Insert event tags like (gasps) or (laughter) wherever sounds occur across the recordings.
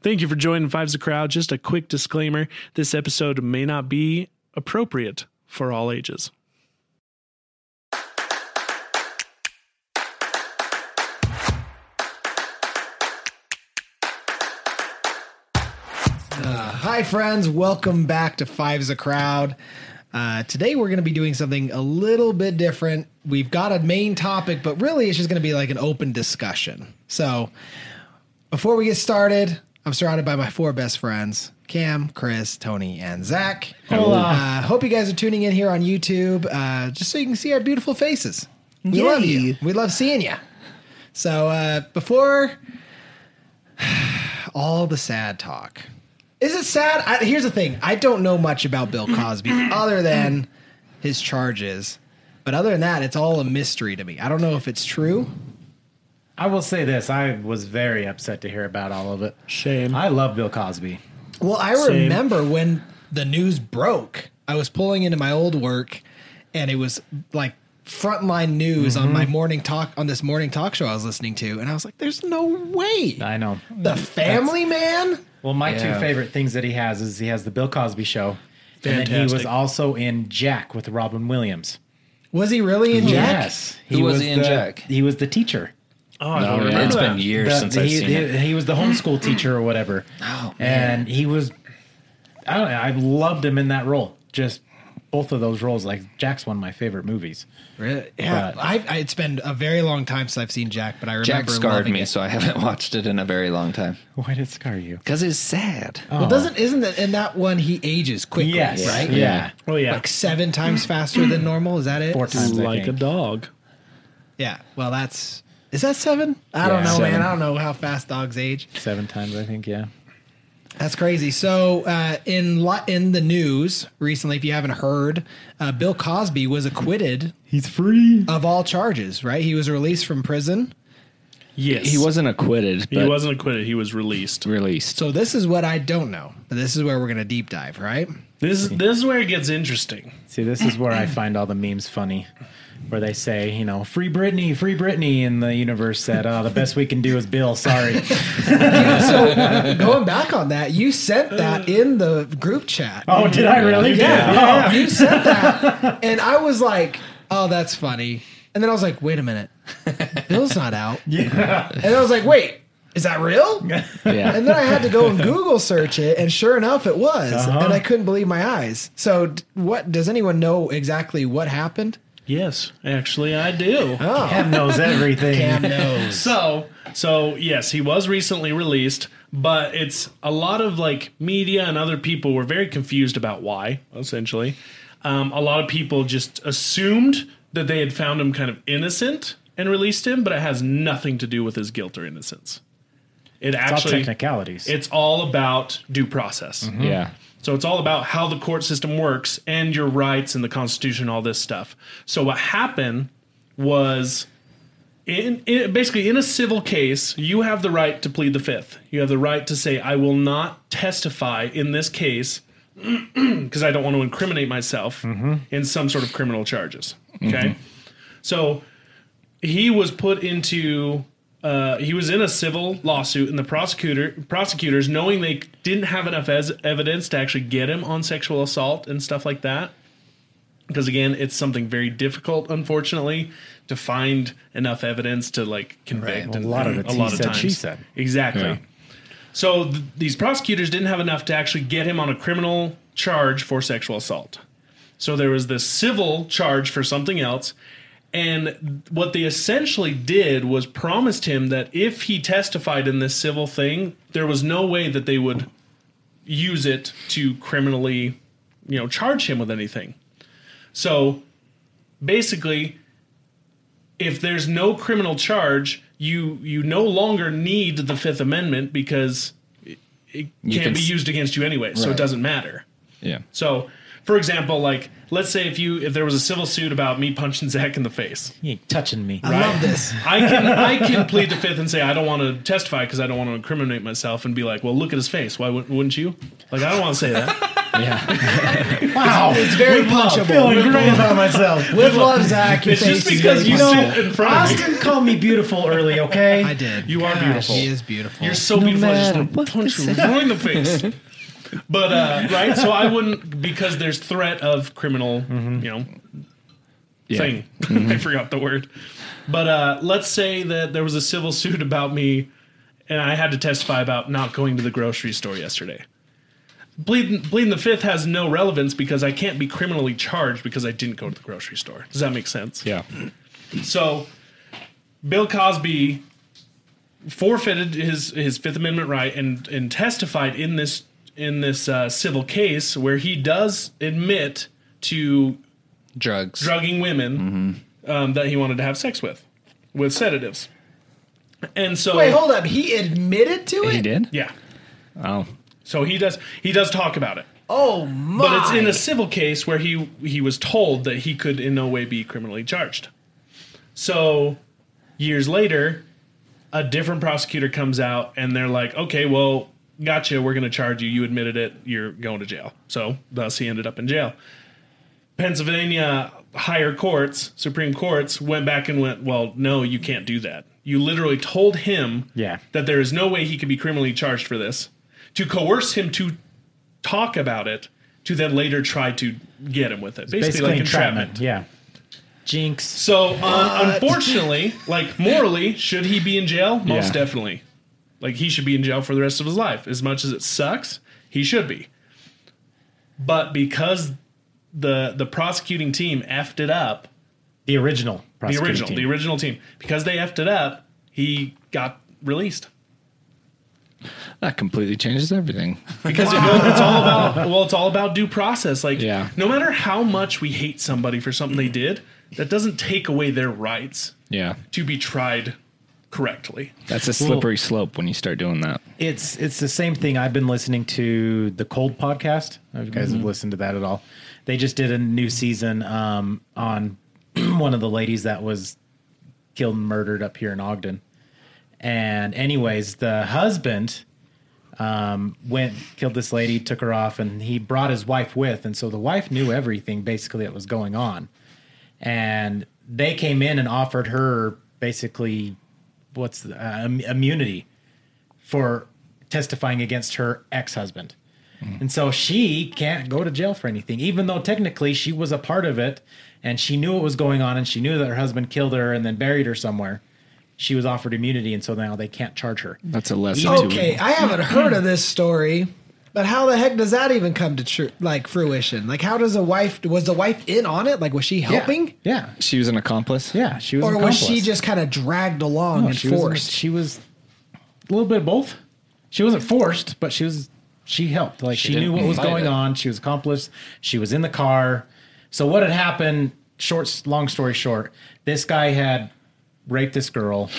Thank you for joining Five's a Crowd. Just a quick disclaimer this episode may not be appropriate for all ages. Hi, friends. Welcome back to Five's a Crowd. Uh, today, we're going to be doing something a little bit different. We've got a main topic, but really, it's just going to be like an open discussion. So, before we get started, I'm surrounded by my four best friends Cam, Chris, Tony, and Zach. Uh, hope you guys are tuning in here on YouTube uh, just so you can see our beautiful faces. We love you. We love seeing you. So, uh, before (sighs) all the sad talk. Is it sad? I, here's the thing. I don't know much about Bill Cosby (clears throat) other than his charges. But other than that, it's all a mystery to me. I don't know if it's true. I will say this: I was very upset to hear about all of it. Shame. I love Bill Cosby. Well, I Same. remember when the news broke. I was pulling into my old work, and it was like frontline news on mm-hmm. my morning talk on this morning talk show I was listening to, and I was like, "There's no way." I know. The Family Man. Well, my Yeah. two favorite things that he has is he has the Bill Cosby Show, and then he was also in Jack with Robin Williams. Was he really in Jack? Yes, Who was he in the, Jack? He was the teacher. Oh, I don't yeah, remember it's that. been years The- since he, I've seen he, it. he was the homeschool (clears throat) teacher or whatever. Oh, and he was. I don't know. I loved him in that role. Just both of those roles. Like Jack's one of my favorite movies. Really? Yeah, But- I, I, it's been a very long time since I've seen Jack, but I remember Jack scarred loving me, It. so I haven't (laughs) watched it in a very long time. Why did it scar you? Because it's sad. Oh. Well, doesn't isn't that in that one he ages quickly, Yes. right? Yeah. Oh, yeah. like seven times faster than normal. Is that it? Four times. Like a dog. Yeah. Well, that's is that seven? I don't know, Seven. man. I don't know how fast dogs age. Seven times, I think. Yeah. That's crazy. So, uh, in li- in the news recently, if you haven't heard, uh, Bill Cosby was acquitted He's free. of all charges. Right? He was released from prison. Yes. He wasn't acquitted, He wasn't acquitted. He was released. released. So this is what I don't know. But this is where we're gonna deep dive, right? This is this is where it gets interesting. See, this is where I find all the memes funny, where they say, you know, free Britney, free Britney, and the universe said, oh, the best we can do is Bill. Sorry. (laughs) so going back on that, you sent that in the group chat. oh, did I really? Yeah, you sent that, and I was like, "Oh, that's funny." And then I was like, "Wait a minute, Bill's not out." (laughs) Yeah. And I was like, "Wait, is that real?" (laughs) Yeah. And then I had to go and Google search it, and sure enough, it was. Uh-huh. And I couldn't believe my eyes. So, what does anyone know exactly what happened? Yes, actually, I do. Oh, Cam knows (laughs) everything. Cam knows. (laughs) So, so yes, he was recently released, but it's a lot of like media and other people were very confused about why. Essentially, um, a lot of people just assumed that they had found him kind of innocent and released him, but it has nothing to do with his guilt or innocence. It It's all actually, technicalities. it's all about due process. Yeah. So it's all about how the court system works and your rights and the Constitution, all this stuff. So what happened was, in, in basically in a civil case, you have the right to plead the fifth. You have the right to say, "I will not testify in this case (clears throat) because I don't want to incriminate myself mm-hmm. in some sort of criminal charges." Mm-hmm. Okay, so he was put into uh, he was in a civil lawsuit, and the prosecutor prosecutors, knowing they didn't have enough as evidence to actually get him on sexual assault and stuff like that, because again, it's something very difficult, unfortunately, to find enough evidence to like convict. Well, and- a lot of it's a he lot of said, times. she said. Exactly. Yeah. So th- these prosecutors didn't have enough to actually get him on a criminal charge for sexual assault. So there was this civil charge for something else. And what they essentially did was promised him that if he testified in this civil thing, there was no way that they would use it to criminally, you know, charge him with anything. So basically, if there's no criminal charge, you you no longer need the Fifth Amendment because it, it can't can be used against you anyway, so it doesn't matter. Yeah. So, for example, like let's say if you if there was a civil suit about me punching Zach in the face, He ain't touching me. I love this. I can I can plead the fifth and say I don't want to testify because I don't want to incriminate myself and be like, well, look at his face. Why wou- wouldn't you? Like I don't want to say that. (laughs) Yeah. wow. It's very punchable. I'm feeling great about myself. With love, Zach. Your It's just face is because you know sit in front me. Austin called me beautiful early, okay? I did. You are beautiful. He is beautiful. You're so beautiful. I just matter want to punch they you right in the face. But uh, right, so I wouldn't because there's threat of criminal, you know, thing. (laughs) I forgot the word. But uh, let's say that there was a civil suit about me, and I had to testify about not going to the grocery store yesterday. Bleeding, Bleeding the Fifth has no relevance because I can't be criminally charged because I didn't go to the grocery store. Does that make sense? Yeah. So, Bill Cosby forfeited his his Fifth Amendment right and and testified in this in this uh, civil case where he does admit to Drugs. drugging women um, that he wanted to have sex with with sedatives. And so, Wait, hold up. He admitted to it. He did? yeah. Oh. So he does he does talk about it. Oh my! But it's in a civil case where he he was told that he could in no way be criminally charged. So years later, a different prosecutor comes out and they're like, "Okay, well, gotcha. We're going to charge you. You admitted it. You're going to jail." So thus he ended up in jail. Pennsylvania higher courts, Supreme Courts went back and went, "Well, no, you can't do that. You literally told him Yeah. that there is no way he could be criminally charged for this, to coerce him to talk about it, to then later try to get him with it. Basically, Basically like entrapment. entrapment. Yeah. Jinx. So, um, unfortunately, like morally, should he be in jail? Most Yeah. definitely. Like he should be in jail for the rest of his life. As much as it sucks, he should be. But because the the prosecuting team effed it up, The original. the original, team. the original team, because they effed it up, he got released. That completely changes everything. because it goes, it's all about well it's all about due process like Yeah. no matter how much we hate somebody for something they did that doesn't take away their rights Yeah. to be tried correctly That's a slippery slope when you start doing that. It's it's the same thing. I've been listening to the Cold podcast. If you guys have listened to that at all, they just did a new season um, on (clears throat) one of the ladies that was killed and murdered up here in Ogden. And anyways, the husband um, went killed this lady, took her off, and he brought his wife with, and so the wife knew everything basically that was going on. And they came in and offered her basically what's the, uh, immunity for testifying against her ex-husband. And so she can't go to jail for anything, even though technically she was a part of it and she knew what was going on and she knew that her husband killed her and then buried her somewhere. She was offered immunity, and so now they can't charge her. That's a lesson Okay, to I haven't heard of this story, but how the heck does that even come to tr- like fruition? Like, how does a wife was the wife in on it? Like, was she helping, Yeah, She was an accomplice. yeah, she was. or an was she just kind of dragged along No, and she was, forced? she was a little bit of both. She wasn't forced, but she was. She helped. Like she, She knew what didn't was fight going it. on. She was accomplished. She was in the car. So what had happened? Short, long story short, this guy had raped this girl,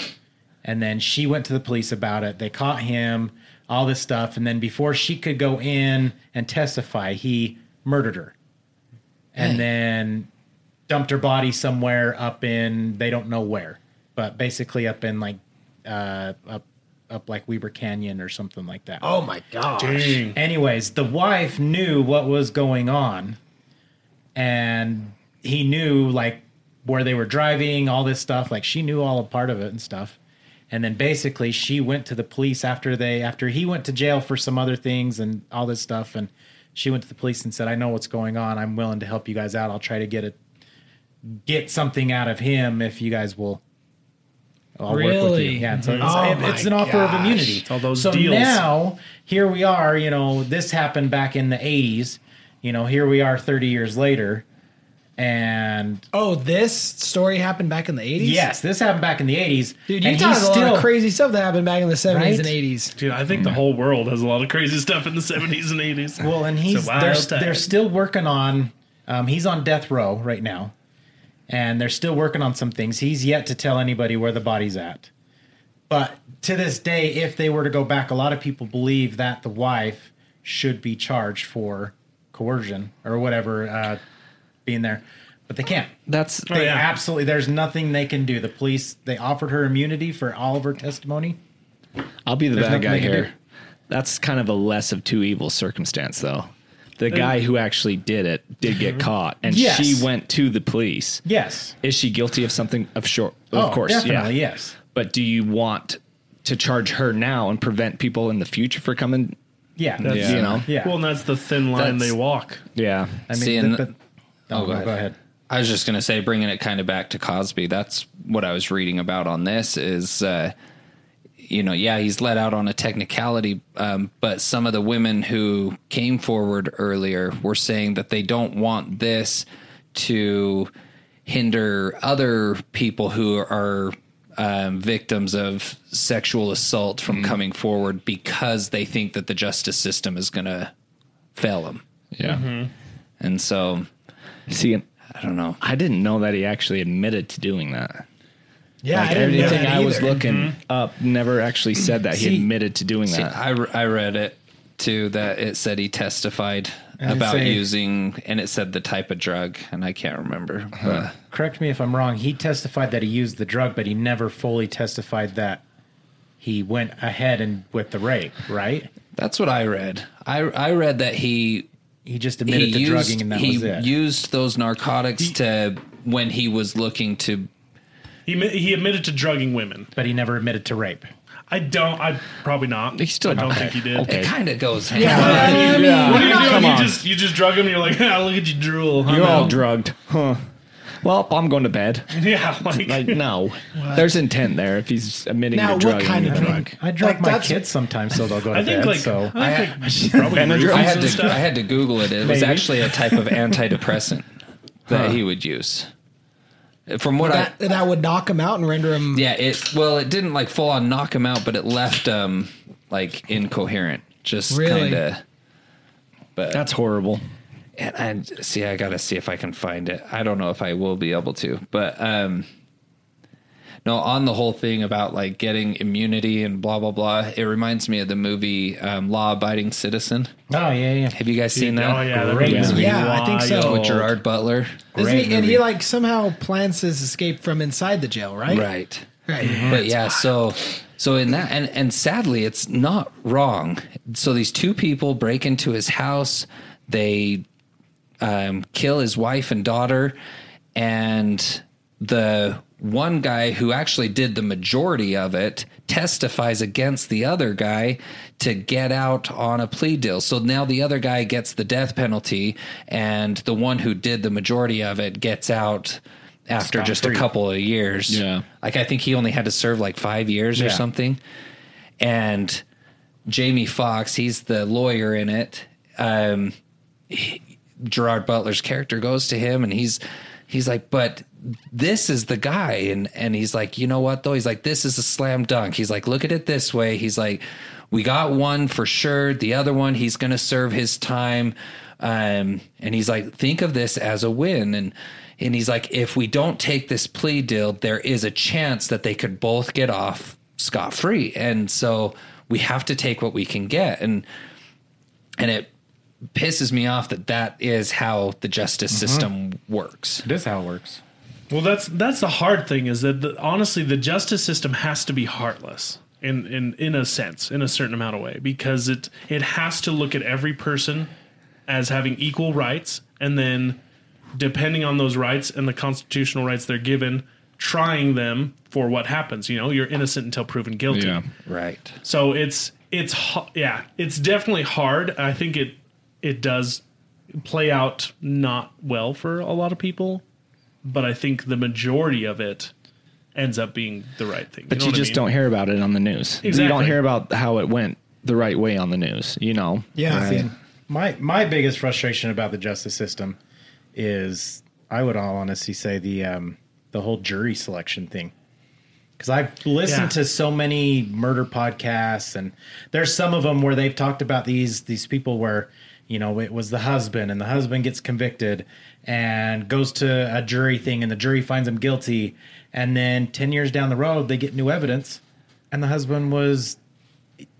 and then she went to the police about it. They caught him. All this stuff, and then before she could go in and testify, he murdered her, and then dumped her body somewhere up in they don't know where, but basically up in like uh up up like Weber Canyon or something like that. oh my gosh! Dang. Anyways, the wife knew what was going on, and he knew like where they were driving, all this stuff. Like she knew all a part of it and stuff. And then basically, she went to the police after they after he went to jail for some other things and all this stuff. And she went to the police and said, "I know what's going on. I'm willing to help you guys out. I'll try to get it, get something out of him if you guys will." I'll work with you. Yeah, so it's, Oh it's an offer of immunity. All those so deals. now here we are. You know, this happened back in the '80s. You know, here we are 30 years later, and Oh, this story happened back in the eighties. yes, this happened back in the '80s. dude, you and talk he's a lot of crazy stuff that happened back in the seventies Right? and eighties. Dude, I think the whole world has a lot of crazy stuff in the 70s and 80s. Well, and he's It's they're, they're still working on. Um, he's on death row right now, and they're still working on some things. He's yet to tell anybody where the body's at. But to this day, if they were to go back, a lot of people believe that the wife should be charged for coercion or whatever uh, being there, but they can't. That's They yeah. absolutely. There's nothing they can do. The police they offered her immunity for all of her testimony. I'll be the There's bad guy here. That's kind of a less of two evil circumstance, though. the guy who actually did it did get mm-hmm. caught, and Yes. she went to the police. Yes. Is she guilty of something? Of sure, of oh, course, definitely yeah. yes. But do you want to charge her now and prevent people in the future for coming? Yeah, That's- You know, yeah. Well, and that's the thin line That's- they walk. yeah. I mean, See, th- and- but, oh, go, go ahead. ahead. I was just going to say, bringing it kind of back to Cosby, that's what I was reading about on this is, uh, you know, yeah, he's let out on a technicality, um, but some of the women who came forward earlier were saying that they don't want this to hinder other people who are um, victims of sexual assault from coming forward because they think that the justice system is going to fail them. Yeah. hmm. And so, See, I don't know. I didn't know that he actually admitted to doing that. Yeah, Like I didn't know everything that I was either. looking mm-hmm. up never actually said that he admitted to doing See, that. I, re- I read it too that it said he testified And about say- using, and it said the type of drug, and I can't remember. Uh-huh. But Correct me if I'm wrong. He testified that he used the drug, but he never fully testified that he went ahead and with the rape. Right? that's what I read. I I read that he He just he admitted to used drugging, and that he was it. used those narcotics to when he was looking to. He he admitted to drugging women. but he never admitted to rape. I don't. I probably not. He still- I don't okay. think he did. Okay. It kind of goes. hand Yeah, I mean, What do you do? You just you just drug him. and You're like, (laughs) ah, look at you drool. I'm You're all drugged. Huh. Well, I'm going to bed. (laughs) Yeah, like, Like, no. There's intent there if he's admitting Now, to what drugging. kind of you know. drug? I drug Like, my that's- kids sometimes so they'll go to I think bed. like so I think like probably Benadryl? roofies I had to. I had to Google it. It was Maybe. actually a type of (laughs) antidepressant that he would use. From what I That, that would knock him out and render him. Yeah, it well, it didn't like full on knock him out, but it left um like incoherent, just Really? kind of. But That's horrible. And, and see, I gotta see if I can find it. I don't know if I will be able to, but um, no, on the whole thing about like getting immunity and blah blah blah. It reminds me of the movie um, Law Abiding Citizen. Oh yeah, yeah. Have you guys seen that? Oh yeah, Great movie's movie. Yeah, I think so. With Gerard Butler. Great he, and he like somehow plans his escape from inside the jail, right? Right. Right. but yeah, so so in that and and sadly it's not wrong. So these two people break into his house, they um, kill his wife and daughter, and the one guy who actually did the majority of it testifies against the other guy to get out on a plea deal. So now the other guy gets the death penalty, and the one who did the majority of it gets out after just a couple of years. Yeah. Like I think he only had to serve like five years or something. And Jamie Foxx, he's the lawyer in it. Um, he- Gerard Butler's character goes to him and he's he's like, but this is the guy, and and he's like, you know what though? He's like, this is a slam dunk. He's like, look at it this way. He's like, we got one for sure. The other one, he's gonna serve his time. Um, and he's like, think of this as a win. And and he's like, if we don't take this plea deal, there is a chance that they could both get off scot free. And so we have to take what we can get. And and it pisses me off that that is how the justice mm-hmm. system works. It is how it works. Well, that's that's the hard thing is that the, honestly the justice system has to be heartless in in in a sense, in a certain amount of way, because it it has to look at every person as having equal rights, and then depending on those rights and the constitutional rights they're given, trying them for what happens. You know, you're innocent until proven guilty. Yeah. Right. So it's it's ho- yeah, it's definitely hard. I think it it does play out not well for a lot of people, but I think the majority of it ends up being the right thing. But you, what I just mean? don't hear about it on the news. You don't hear about how it went the right way on the news, you know? Yeah. See, my my biggest frustration about the justice system is, I would all honestly say the um, the whole jury selection thing. Because I've listened Yeah. to so many murder podcasts, and there's some of them where they've talked about these these people where you know it was the husband, and the husband gets convicted and goes to a jury thing, and the jury finds him guilty, and then ten years down the road they get new evidence, and the husband was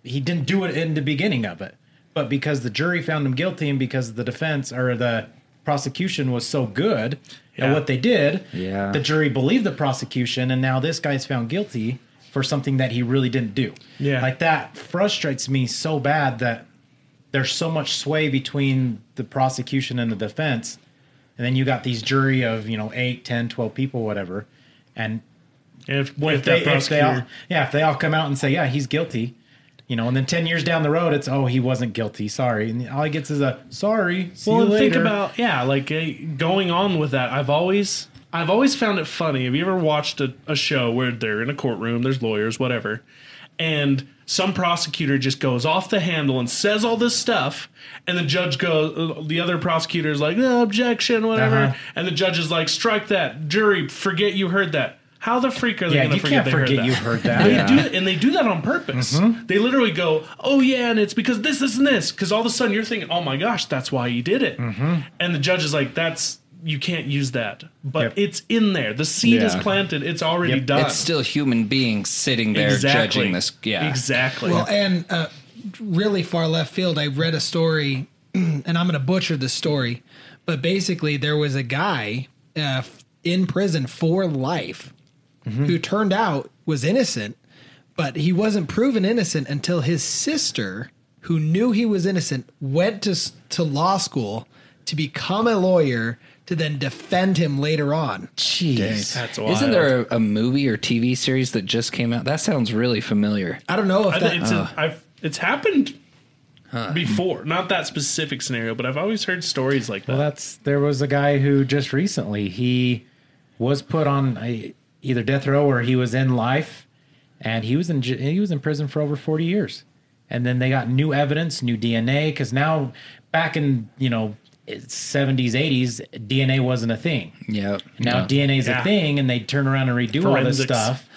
he didn't do it in the beginning of it, but because the jury found him guilty and because the defense or the prosecution was so good at what they did, Yeah. the jury believed the prosecution, and now this guy's found guilty for something that he really didn't do. Yeah. like that frustrates me so bad that there's so much sway between the prosecution and the defense. And then you got these jury of, you know, 8, 10, 12 people, whatever. And if, if if they, if they all, yeah, if they all come out and say, yeah, he's guilty, you know, and then 10 years down the road, it's, oh, he wasn't guilty. Sorry. And all he gets is a sorry. See well, you later. think about yeah, like uh, going on with that. I've always I've always found it funny. Have you ever watched a, a show where they're in a courtroom, there's lawyers, whatever, and some prosecutor just goes off the handle and says all this stuff, and the judge goes, the other prosecutor is like, no, objection, whatever, Uh-huh. and the judge is like, strike that, jury, forget you heard that. How the freak are they Yeah, going to forget can't they heard forget that? you heard that. (laughs) They Yeah. do and they do that on purpose. They literally go, "Oh yeah," and it's because this, this, and this. Because all of a sudden you're thinking, "Oh my gosh, that's why he did it," and the judge is like, "That's you can't use that." But Yep. it's in there. The seed is planted. It's already Yep. done. It's still human beings sitting there exactly. judging this. Yeah. exactly. Well, and uh, really far left field, I read a story, (clears throat) and I'm going to butcher the story, but basically there was a guy uh, in prison for life who turned out was innocent, but he wasn't proven innocent until his sister, who knew he was innocent, went to to law school to become a lawyer to then defend him later on. Jeez. that's wild. Isn't there a, a movie or TV series that just came out? That sounds really familiar. I don't know if I that. think it's a, I've it's happened before. Not that specific scenario, but I've always heard stories like that. Well, that's there was a guy who just recently he was put on a, either death row or he was in life, and he was in he was in prison for over forty years, and then they got new evidence, new DNA, because now back in you know seventies eighties DNA wasn't a thing. Yeah. Now DNA is Yeah. a thing, and they turn around and redo all this stuff,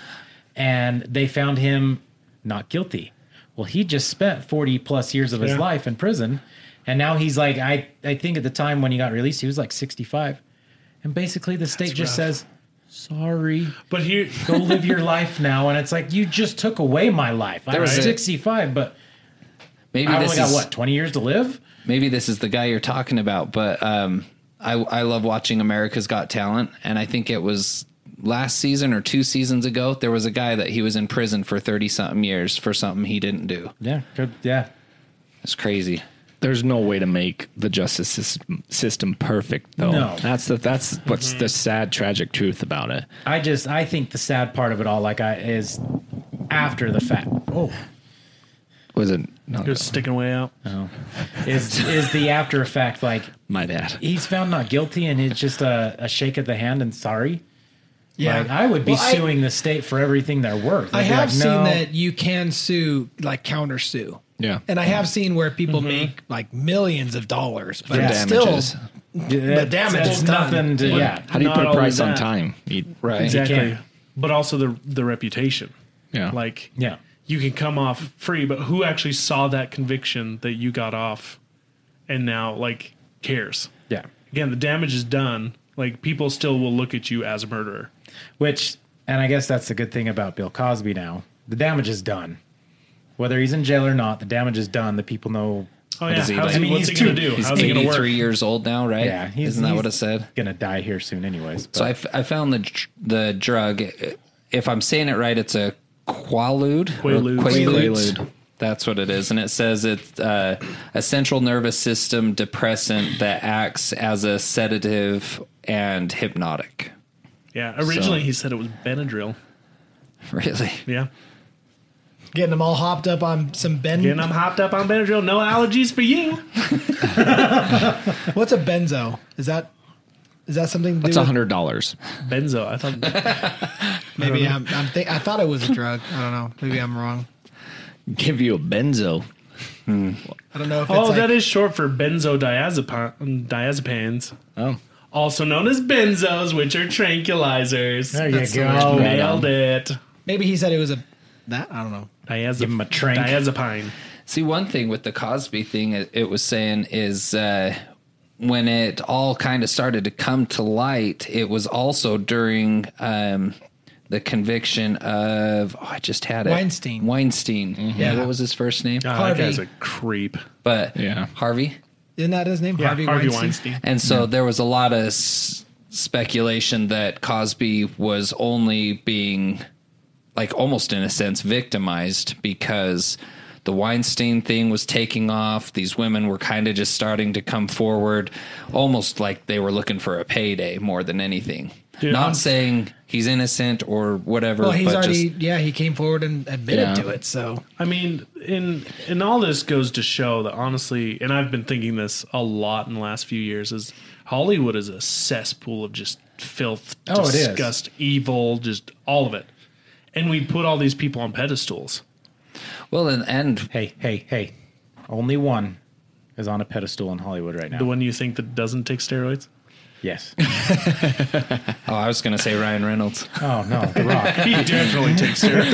and they found him not guilty. Well, he just spent forty plus years of his Yeah. life in prison, and now he's like, I I think at the time when he got released, he was like sixty five, and basically the state just rough. says, "Sorry, but here, (laughs) go live your life now," and it's like you just took away my life. I'm was a- sixty five, but Maybe I this only got what twenty years to live. Maybe this is the guy you're talking about, but um, I I love watching America's Got Talent, and I think it was last season or two seasons ago. There was a guy that he was in prison for thirty something years for something he didn't do. Yeah, good. Yeah, It's crazy. There's no way to make the justice system, system perfect, though. No. That's the that's what's the sad, tragic truth about it. I just I think the sad part of it all, like I is after the fact. Oh. Was it? No, just sticking way out. Oh. is is the after effect like (laughs) my bad. he's found not guilty and it's just a, a shake of the hand and sorry yeah, like i would be Well, I- suing the state for everything they're worth I I'd be have like, seen no. that you can sue, like counter sue. Yeah. And I have seen where people mm-hmm. make like millions of dollars, but Yeah. it's still Damages. the damage it's is nothing to yeah How do you put a price on time? You- Right. Exactly. can't. But also the the reputation. yeah. Like yeah you can come off free, but who actually saw that conviction that you got off and now like cares? yeah Again, the damage is done. Like people still will look at you as a murderer. which and i guess that's the good thing about bill cosby now the damage is done whether he's in jail or not the damage is done the people know Oh yeah, he How's like- he, I mean, what's he he's gonna too- do? He's How's he gonna work? 83 years old now, right? yeah he's, Isn't that what it said? gonna die here soon anyways So I, but- f- I found the the drug. If I'm saying it right, it's a Quaalude. or Quaaludes. Quaaludes. Quaaludes. That's what it is, and it says it's uh, a central nervous system depressant that acts as a sedative and hypnotic. Yeah, originally So- he said it was Benadryl. Really? Yeah, getting them all hopped up on some Ben. and I'm hopped up on Benadryl. No allergies for you. (laughs) What's a benzo? Is that is that something? To It's a hundred dollars. Benzo. I thought (laughs) maybe I'm. I'm think, I thought it was a drug. I don't know. Maybe I'm wrong. Give you a benzo. I don't know if it's Oh, like, that is short for benzodiazepam- diazepams, Oh, also known as benzos, which are tranquilizers. there you That's the go worst Nailed it. maybe he said it was a that. I don't know. Diazep- Give him a trank. Diazepine. See, one thing with the Cosby thing, it, it was saying is uh, when it all kind of started to come to light, it was also during um, the conviction of oh, I just had it Weinstein. Weinstein. Yeah, Yeah. what was his first name? Oh, that Harvey. guy's a creep. but Yeah. Harvey. Isn't that his name? Yeah, Harvey, Harvey, Weinstein. Weinstein. And so there was a lot of s- speculation that Cosby was only being, like, almost in a sense, victimized because the Weinstein thing was taking off. These women were kind of just starting to come forward, almost like they were looking for a payday more than anything. Dude, Not I'm- saying he's innocent or whatever. Well, he's but already just, yeah, he came forward and admitted Yeah. to it. So I mean, in and all this goes to show that honestly, and I've been thinking this a lot in the last few years, is Hollywood is a cesspool of just filth, Oh, it is. disgust, evil, just all of it. And we put all these people on pedestals. Well, and, and Hey, hey, hey. Only one is on a pedestal in Hollywood right now. The one you think that doesn't take steroids? yes. (laughs) oh, I was going to say Ryan Reynolds. Oh no, The (laughs) Rock. He definitely takes steroids.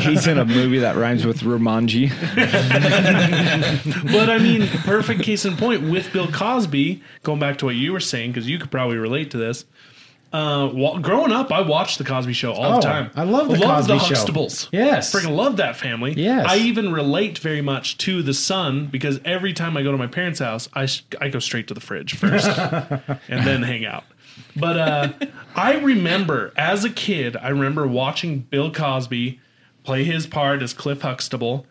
(laughs) He's in a movie that rhymes with Romanji. but I mean, perfect case in point with Bill Cosby. Going back to what you were saying, because you could probably relate to this. Uh, wa- growing up, I watched the Cosby Show all Oh, the time. I love the Loved Cosby the Show. Huxtables. Yes. freaking love that family. Yes. I even relate very much to the son because every time I go to my parents' house, I I go straight to the fridge first (laughs) and then hang out. But uh, I remember as a kid, I remember watching Bill Cosby play his part as Cliff Huxtable,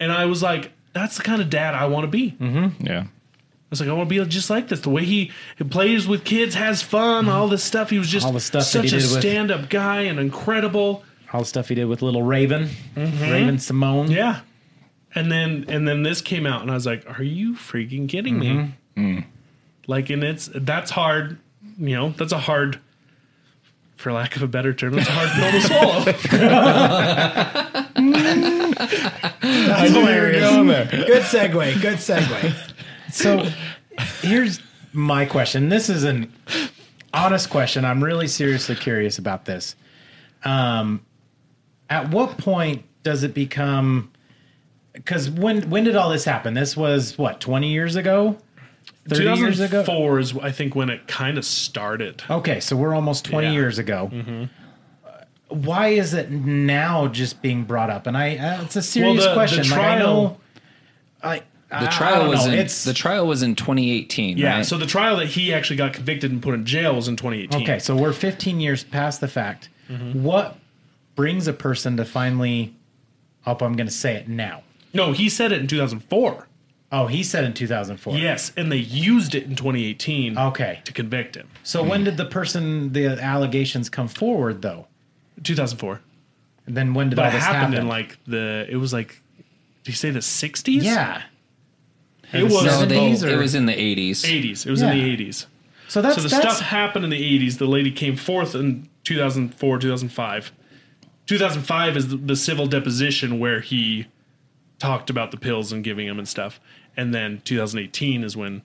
and I was like, "That's the kind of dad I want to be." Yeah. I was like, I want to be just like this. The way he, he plays with kids, has fun, all this stuff. He was just All the stuff such he a did with- stand-up guy and incredible. All the stuff he did with Little Raven, Raven Symoné. Mm-hmm. Yeah. And then and then this came out, and I was like, "Are you freaking kidding me?" Mm-hmm. Like, and it's that's hard. You know, that's a hard, for lack of a better term, that's a hard pill to swallow. (laughs) that's hilarious. Good segue. Good segue. So here's my question. This is an honest question. I'm really seriously curious about this. Um, at what point does it become? Because when when did all this happen? This was what 20 years ago, 30 years ago. 2004 is, I think, when it kind of started. Okay, so we're almost 20 Yeah. years ago. Uh, Why is it now just being brought up? And I, uh, it's a serious the- the question. like, I trial- know, I, The trial was in it's the trial was in 2018. Yeah. right? So the trial that he actually got convicted and put in jail was in 2018. Okay, so we're 15 years past the fact. Mm-hmm. What brings a person to finally? Oh, I'm going to say it now. No, he said it in 2004. Oh, he said in 2004. Yes, and they used it in 2018 Okay. to convict him. So when did the person, the allegations come forward, though? 2004. And then when did But all this happened happen? in like the. It was like. Did you say the 60s? yeah. It was no, they, it was in the 80s. 80s. It was Yeah. in the 80s. So that's so the that's stuff happened in the 80s. The lady came forth in 2004, 2005. 2005 is the, the civil deposition where he talked about the pills and giving them and stuff. And then 2018 is when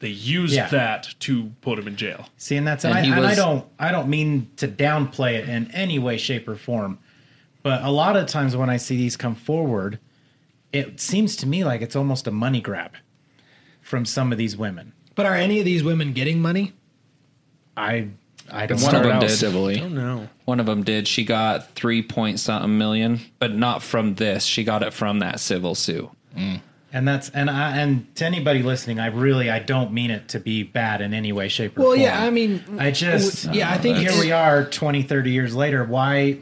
they used Yeah. that to put him in jail. See, and that's and, And I, he and I was- don't I don't mean to downplay it in any way, shape, or form, but a lot of times when I see these come forward, it seems to me like it's almost a money grab from some of these women. But are any of these women getting money? I I don't One of Started them out did. civilly. No. One of them did. She got three point something million, but not from this. She got it from that civil suit. Mm. And that's and I and to anybody listening, I really I don't mean it to be bad in any way, shape, or Well, form. yeah, I mean, I just yeah, I think here we are 20, 30 years later. Why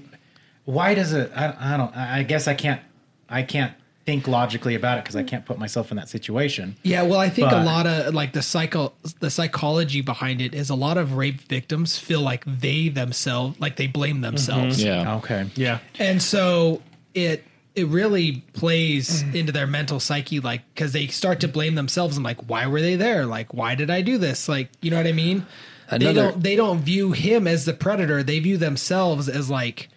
why does it I, I don't I I guess I can't I can't think logically about it because I can't put myself in that situation. Yeah, well, I think a lot of like the psycho the psychology behind it is a lot of rape victims feel like they themselves like they blame mm-hmm. themselves. Yeah. Okay. Yeah. And so it it really plays into their mental psyche like cuz they start to blame themselves i'm like why were they there? Like why did I do this? Like, you know what I mean? they don't they don't view him as the predator. They view themselves as like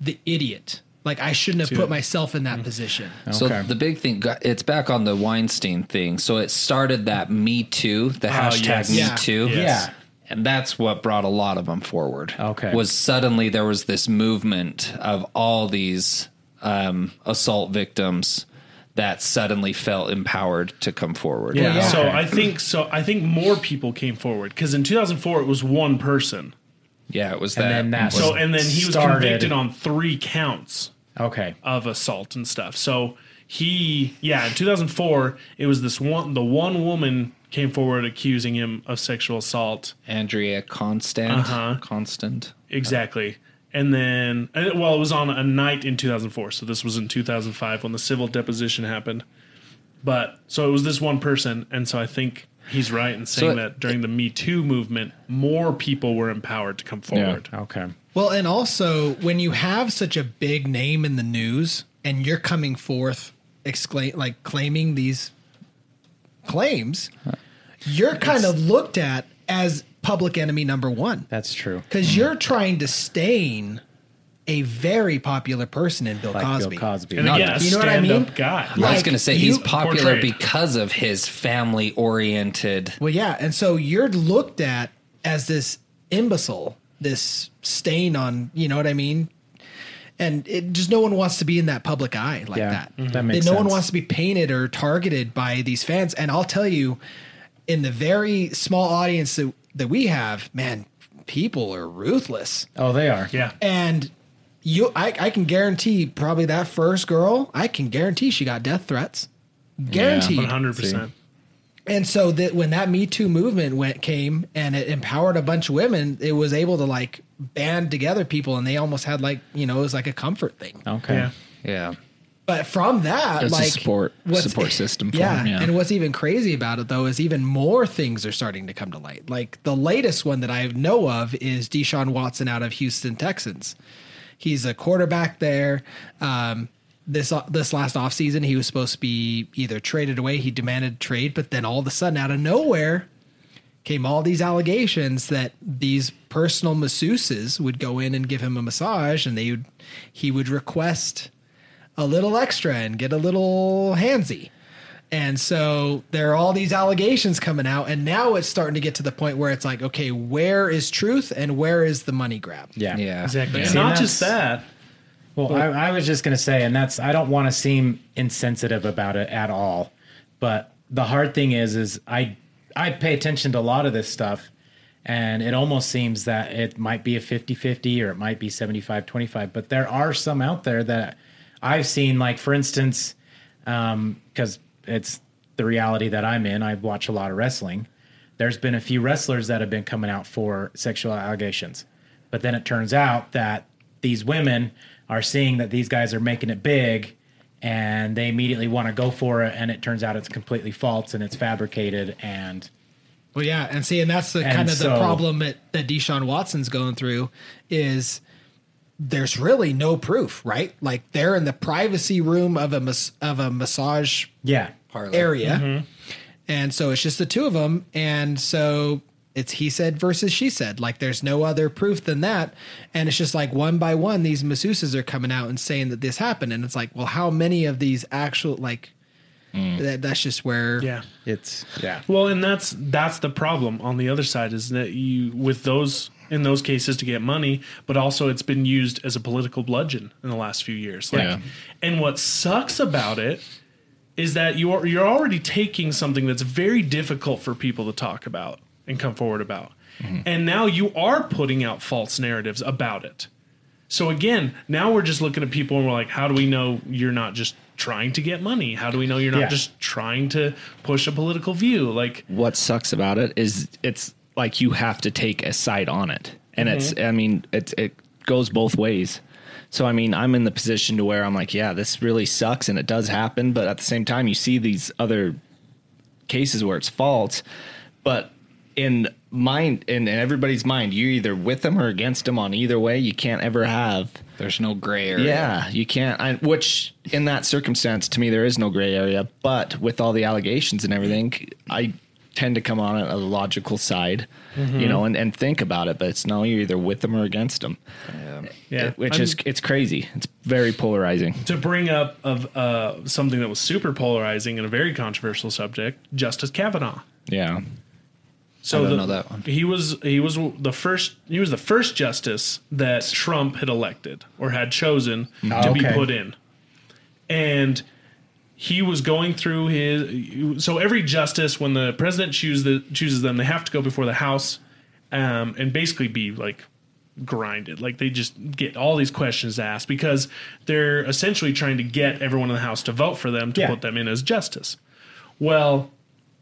the idiot. Like I shouldn't have put myself in that position. So the big thing, it's back on the Weinstein thing. So it started that Me Too, the hashtag yes. Me Yeah. Too. Yes. Yeah. And that's what brought a lot of them forward. Okay. Was suddenly there was this movement of all these um, assault victims that suddenly felt empowered to come forward. Yeah. yeah. So Okay. I think so. I think more people came forward because in 2004 it was one person. Yeah, it was And that. then that So was- and then he was convicted on three counts Okay. of assault and stuff. So he, yeah, in 2004 it was this one. The one woman came forward accusing him of sexual assault. Andrea Constand. Uh-huh. Constand. Exactly. and then well, it was on a night in 2004. So this was in 2005 when the civil deposition happened. But so it was this one person, and so I think he's right in saying it- that during the Me Too movement, more people were empowered to come forward. Okay. Well, and also when you have such a big name in the news and you're coming forth exclaim like claiming these claims, you're kind of looked at as public enemy number one That's true. because mm-hmm. you're trying to stain a very popular person in Bill Like Cosby. Bill Cosby. And again, a You know what I mean? stand-up guy. I was going to say he's popular Portrayed. because of his family oriented. Well, yeah, and so you're looked at as this imbecile, this stain on, you know what I mean? And it just no one wants to be in that public eye like Yeah, that. mhm. that makes no one wants to be painted or targeted by these fans. And I'll tell you, in the very small audience that, that we have, man, people are ruthless. Oh, they are. Yeah. And you, I, I can guarantee probably that first girl, I can guarantee she got death threats. Guaranteed. One hundred percent. And so that when that Me Too movement went came and it empowered a bunch of women, it was able to like band together people, and they almost had like you know it was like a comfort thing. Okay. Yeah. Yeah. But from that, It's a like support- support system for yeah, 'em, yeah. And what's even crazy about it though is even more things are starting to come to light. Like the latest one that I know of is Deshaun Watson out of Houston Texans. He's a quarterback there. Um, this this last offseason, he was supposed to be either traded away. He demanded trade, but then all of a sudden, out of nowhere, came all these allegations that these personal masseuses would go in and give him a massage, and they would he would request a little extra and get a little handsy. And so there are all these allegations coming out, and now it's starting to get to the point where it's like, okay, where is truth and where is the money grab? Yeah. Yeah. Exactly. Yeah. See, not just that. Well, I, I was just going to say, and that's, I don't want to seem insensitive about it at all. But the hard thing is, is I, I pay attention to a lot of this stuff and it almost seems that it might be a 50 50 or it might be 75 25. But there are some out there that I've seen, like, for instance, um, because it's the reality that I'm in, I watch a lot of wrestling. There's been a few wrestlers that have been coming out for sexual allegations. But then it turns out that these women are seeing that these guys are making it big and they immediately want to go for it and it turns out it's completely false and it's fabricated and Well, yeah, and see, and that's the And kind of the problem that, that Deshaun Watson's going through is there's really no proof, right? Like they're in the privacy room of a mas- of a massage yeah. area, mm-hmm. and so it's just the two of them, and so it's he said versus she said. Like there's no other proof than that, and it's just like one by one these masseuses are coming out and saying that this happened, and it's like, well, how many of these actual like mm. that, that's just where Yeah. it's yeah. Well, and that's that's the problem on the other side is that you with those in those cases to get money, but also it's been used as a political bludgeon in the last few years. Like, Yeah. and what sucks about it is that you're you're already taking something that's very difficult for people to talk about and come forward about, mm-hmm. and now you are putting out false narratives about it. So again, now we're just looking at people and we're like, how do we know you're not just trying to get money? How do we know you're not Yeah. just trying to push a political view? Like, what sucks about it is it's like you have to take a side on it and it's mm-hmm. i mean it, it goes both ways so i mean i'm in the position to where i'm like yeah this really sucks and it does happen but at the same time you see these other cases where it's false but in mind in, in everybody's mind you're either with them or against them on either way you can't ever have There's no gray area. yeah, you can't. I, which in that circumstance, to me, there is no gray area. But with all the allegations and everything, I tend to come on a, a logical side, you know, and, and think about it. But it's no, you're either with them or against them. yeah, which I'm- is it's crazy. It's very polarizing. to bring up of uh, something that was super polarizing and a very controversial subject, Justice Kavanaugh. Yeah, So I don't the- know that one. He was he was the first he was the first justice that Trump had elected or had chosen to be put in, and he was going through his. So every justice, when the president chooses the, chooses them, they have to go before the House, um, and basically be like grinded. Like they just get all these questions asked because they're essentially trying to get everyone in the House to vote for them to Yeah. put them in as justice. Well,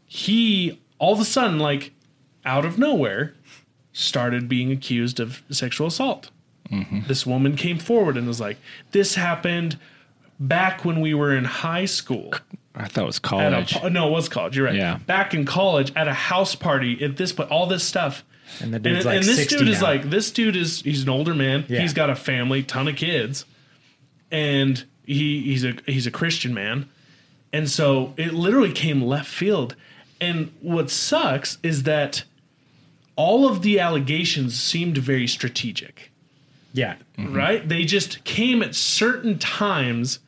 he all of a sudden, like out of nowhere, started being accused of sexual assault This woman came forward and was like, "This happened back when we were in high school." (laughs) I thought it was At college. a, no, it was college. You're right. Yeah. Back in college, at a house party, at this point, all this stuff. And the dude's like and this 60 dude is like, this dude is he's an older man. Yeah. He's got a family, ton of kids, and he he's a he's a Christian man, and so it literally came left field. And what sucks is that all of the allegations seemed very strategic Yeah. Mm-hmm. right? They just came at certain times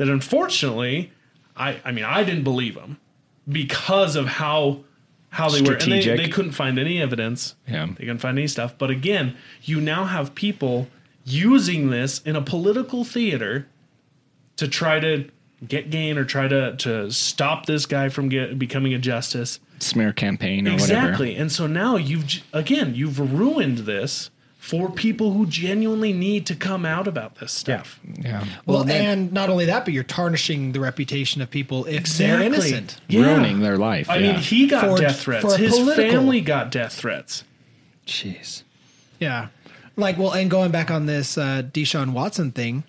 that unfortunately, I I mean I didn't believe them because of how how they were and they, they couldn't find any evidence. Yeah. They couldn't find any stuff. But again, you now have people using this in a political theater to try to get gain or try to to stop this guy from get, becoming a justice. Smear campaign or whatever. Exactly. And so now you've again you've ruined this for people who genuinely need to come out about this stuff. Yeah. Well, then- and not only that, but you're tarnishing the reputation of people if they're innocent. Yeah. Ruining their life. I yeah. mean, he got For- death threats. for His political- family got death threats. Jeez. Yeah. Like, well, and going back on this uh, Deshaun Watson thing,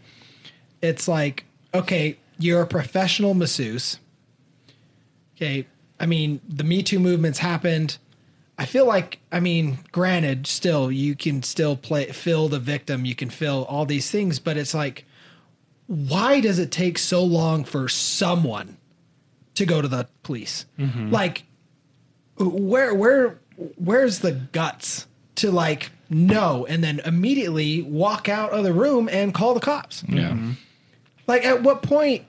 it's like, okay, you're a professional masseuse. Okay. I mean, the Me Too movement's happened. I feel like, I mean, granted, still, you can still play, fill the victim, you can fill all these things, but it's like, why does it take so long for someone to go to the police? Mm-hmm. Like, where where where's the guts to like know and then immediately walk out of the room and call the cops yeah. Mm-hmm. like at what point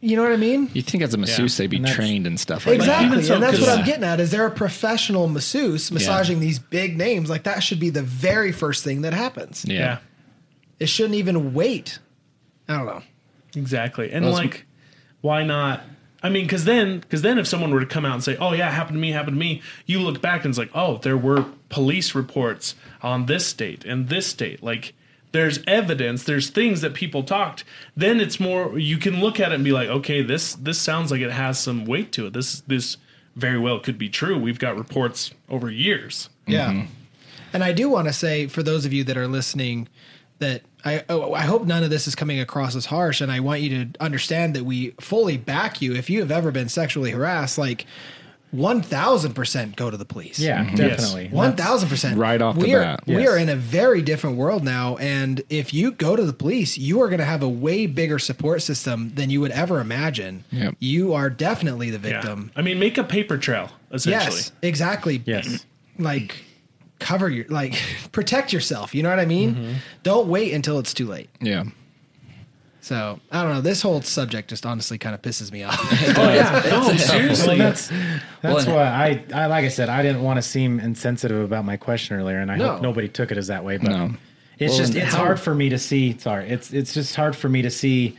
you know what i mean You think as a masseuse they'd be And trained and stuff like that. exactly so, and that's what i'm getting at is there a professional masseuse massaging these big names like that should be the very first thing that happens. Yeah. Yeah. it shouldn't even wait i don't know Exactly. And Well, like, why not? I mean, because then, because then, if someone were to come out and say, "Oh yeah, happened to me, happened to me," you look back and it's like, "Oh, there were police reports on this state and this state." Like, there's evidence, there's things that people talked. Then it's more you can look at it and be like, "Okay, this this sounds like it has some weight to it. This this very well could be true. We've got reports over years." Yeah. Mm-hmm. And I do want to say for those of you that are listening that I oh, I hope none of this is coming across as harsh and I want you to understand that we fully back you if you have ever been sexually harassed like 1000% go to the police. Yeah, mm-hmm. definitely. One thousand percent, Right off the we are, bat. We are in a very different world now, and if you go to the police, you are going to have a way bigger support system than you would ever imagine. Yep. You are definitely the Yeah. victim. I mean, make a paper trail essentially. Yes, exactly. Yes. like cover your like (laughs) protect yourself. You know what I mean? Mm-hmm. Don't wait until it's too late. Yeah. So I don't know. This whole subject just honestly kind of pisses me off. (laughs) Oh yeah, no, seriously. Well, that's that's Well, why I, I like I said I didn't want to seem insensitive about my question earlier, and I No. hope nobody took it as that way. But No. it's Well, just it's how- hard for me to see. Sorry, it's it's just hard for me to see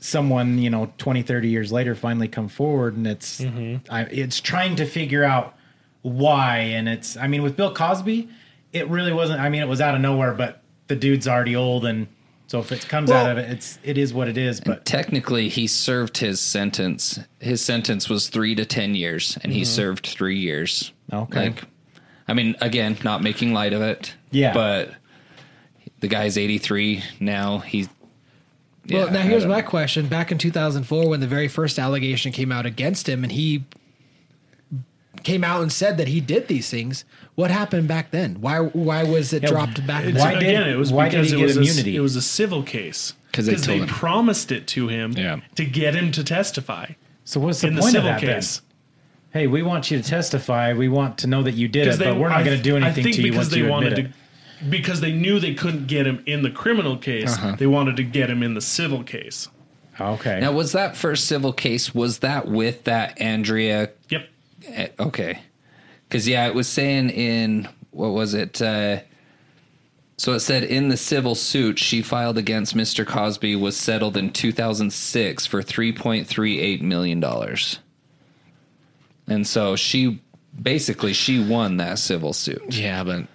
someone you know 20 30 years later finally come forward and it's I, it's trying to figure out why and it's i mean with bill cosby it really wasn't i mean it was out of nowhere but the dude's already old and so if it comes out of it it's it is what it is but Technically, he served his sentence. His sentence was three to ten years, and he mm-hmm. served three years. Okay. Like, I mean, again, not making light of it. Yeah. But the guy's eighty three now. He's well, yeah, now here's don't- my question. Back in 2004, when the very first allegation came out against him, and he came out and said that he did these things, what happened back then? Why why was it Yeah, dropped back? It's, Why did- again, it was why did because he it get was immunity? A, it was a civil case because they told him. promised it to him Yeah. to get him to testify so what's the in the point of civil that then? hey, we want you to testify. We want to know that you did it, Because but we're not going to do anything to you because once they you wanted admit it. to, because they knew they couldn't get him in the criminal case. Uh-huh. They wanted to get him in the civil case. Okay. Now, was that first civil case? Was that with that Andrea? Eh, Okay, because yeah, it was saying in what was it? Uh, so it said in the civil suit she filed against Mr. Cosby was settled in 2006 for 3.38 million dollars, and so she basically she won that civil suit. Yeah, but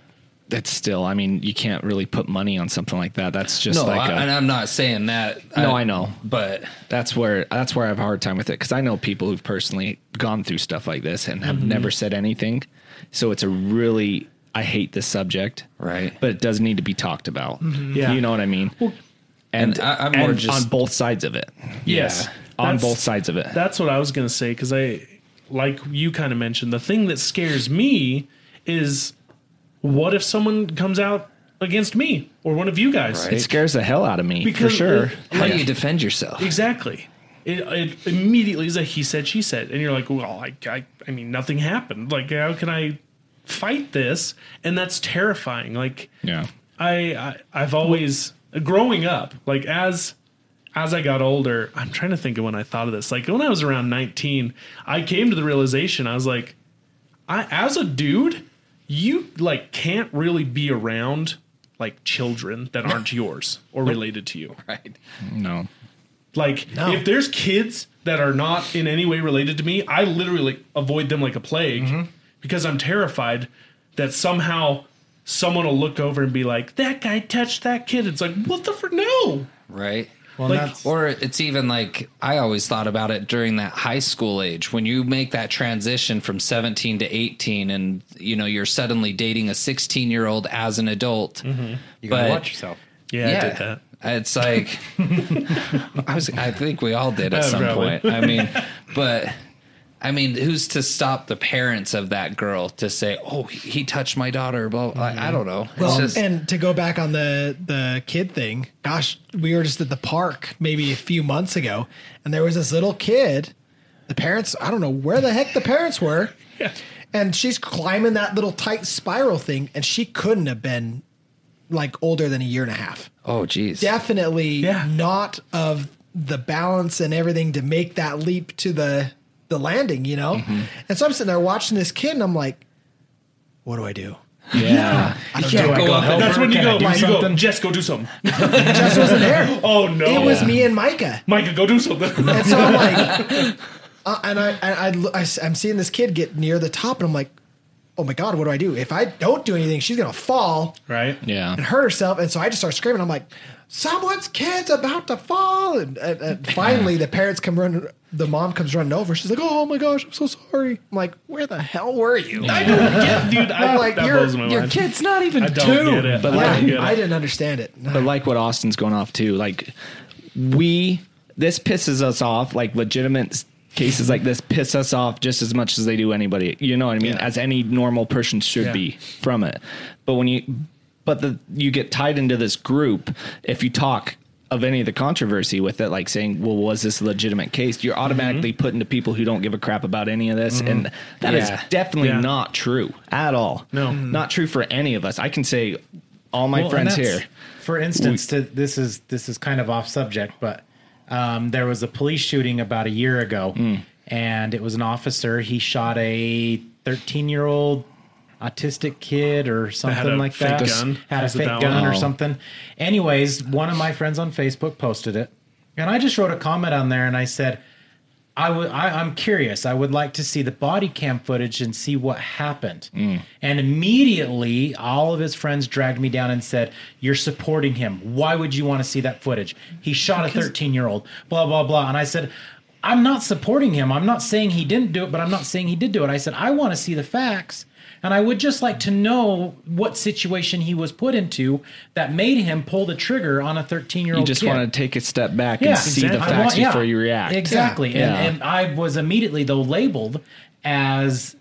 that's still. I mean, you can't really put money on something like that. That's just No, like I, a, and I'm not saying that. No, I know. but that's where that's where I have a hard time with it because I know people who've personally gone through stuff like this and have mm-hmm. never said anything. So it's a really I hate this subject, Right. but it does need to be talked about. Mm-hmm. Yeah. You know what I mean? and And I- I'm more and just- on both sides of it. Yes. On both sides of it. That's what I was going to say because I, like you kind of mentioned, the thing that scares me is what if someone comes out against me or one of you guys? Right. It scares the hell out of me Because for sure. it- How do you defend yourself? Exactly. It, it immediately is a he said she said, and you're like, well, I, I, I mean, nothing happened. Like, how can I fight this? And that's terrifying. Like, yeah. I, I I've always growing up, like as as I got older, I'm trying to think of when I thought of this. Like when I was around 19, I came to the realization I was like, I as a dude, you like can't really be around like children that (laughs) aren't yours or related to you. Right. No. Like No. if there's kids that are not in any way related to me, I literally avoid them like a plague mm-hmm. because I'm terrified that somehow someone will look over and be like, "That guy touched that kid." It's like, "What the fr no?" Right. Well, Like- that's Or it's even like I always thought about it during that high school age when you make that transition from 17 to 18 and you know you're suddenly dating a 16 year old as an adult. you gotta but- watch yourself. Yeah, I did that. It's like (laughs) I was I think we all did at Uh, (laughs) some probably. point. I mean, but I mean, who's to stop the parents of that girl to say, "Oh, he he touched my daughter"? Blah. blah. I, I don't know. It's Well, just and to go back on the the kid thing, gosh, we were just at the park maybe a few months ago, and there was this little kid. The parents, I don't know where the heck the parents were, (laughs) Yeah. and she's climbing that little tight spiral thing, and she couldn't have been like older than a year and a half. oh, geez. Definitely Yeah. not of the balance and everything to make that leap to the the landing, you know. And so I'm sitting there watching this kid, and I'm like, "What do I do?" Yeah. I can't go go up. help That's her? when you Can go, I do you go. Jess, go do something. (laughs) Jess wasn't there. (laughs) Oh no, It was me and Micah. Micah, go do something. And so I'm like, (laughs) uh, and I, and I, I, am seeing this kid get near the top, and I'm like, oh my god, what do I do? If I don't do anything, she's gonna fall right? Yeah. and hurt herself. And so I just start screaming. I'm like, someone's kid's about to fall. And, and, and (laughs) finally, the parents come running. The mom comes running over. She's like, oh my gosh, I'm so sorry. I'm like, where the hell were you? I don't get, dude. (laughs) I, I'm like, that you're- blows my Your mind. kid's not even I don't two. get it. But I like, don't get I didn't understand it. but like what Austin's going off to, like we this pisses us off. Like legitimate cases like this piss us off just as much as they do anybody. You know what I mean? Yeah. As any normal person should Yeah. be from it. But when you but the you get tied into this group if you talk of any of the controversy with it, like saying, "Well, was this a legitimate case?" You're mm-hmm. automatically put into people who don't give a crap about any of this, and mm-hmm. that is Yeah. definitely Yeah. not true at all. No. Mm-hmm. not true for any of us. I can say, all my Well, friends here. For instance, to, this is this is kind of off subject, but um, there was a police shooting about a year ago, and it was an officer. He shot a 13 year old autistic kid or something a like fake that. gun? Had a fake that gun or something. Anyways, one of my friends on Facebook posted it, and I just wrote a comment on there, and I said. I would. I, I'm curious. I would like to see the body cam footage and see what happened. Mm. And immediately, all of his friends dragged me down and said, "You're supporting him. Why would you want to see that footage? He shot a 13 year old. Blah blah blah." And I said, "I'm not supporting him. I'm not saying he didn't do it, but I'm not saying he did do it." I said, "I want to see the facts." And I would just like to know what situation he was put into that made him pull the trigger on a 13 year old. You just kid. want to take a step back Yeah, and see the exactly. I facts want- yeah, before you react. Exactly. Yeah. And, and I was immediately though labeled as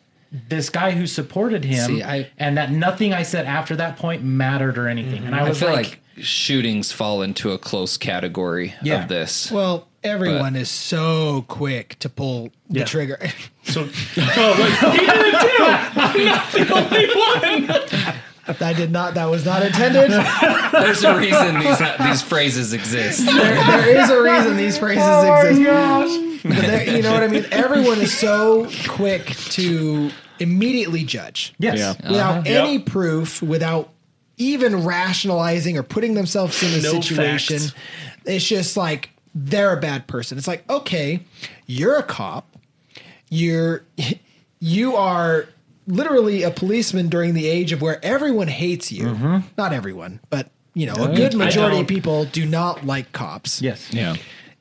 this guy who supported him, See, I- and that nothing I said after that point mattered or anything. Mm-hmm. And I I was feel like, like, shootings fall into a close category Yeah. of this. Well, everyone is so quick to pull the Yeah. trigger. (laughs) So, oh, like, he did it too. (laughs) I'm not the only one. I did not. That was not intended. There's a reason these these phrases exist. there, there is a reason these phrases oh exist. But there- you know what I mean? Everyone is so quick to immediately judge yes. Yeah. without uh-huh. Yep. any proof, without even rationalizing or putting themselves in a No situation. facts. It's just like they're a bad person. It's like, okay, you're a cop. You're (laughs) you are literally a policeman during the age of where everyone hates you. Mm-hmm. Not everyone, but you know, a good majority of people do not like cops Yes. Yeah.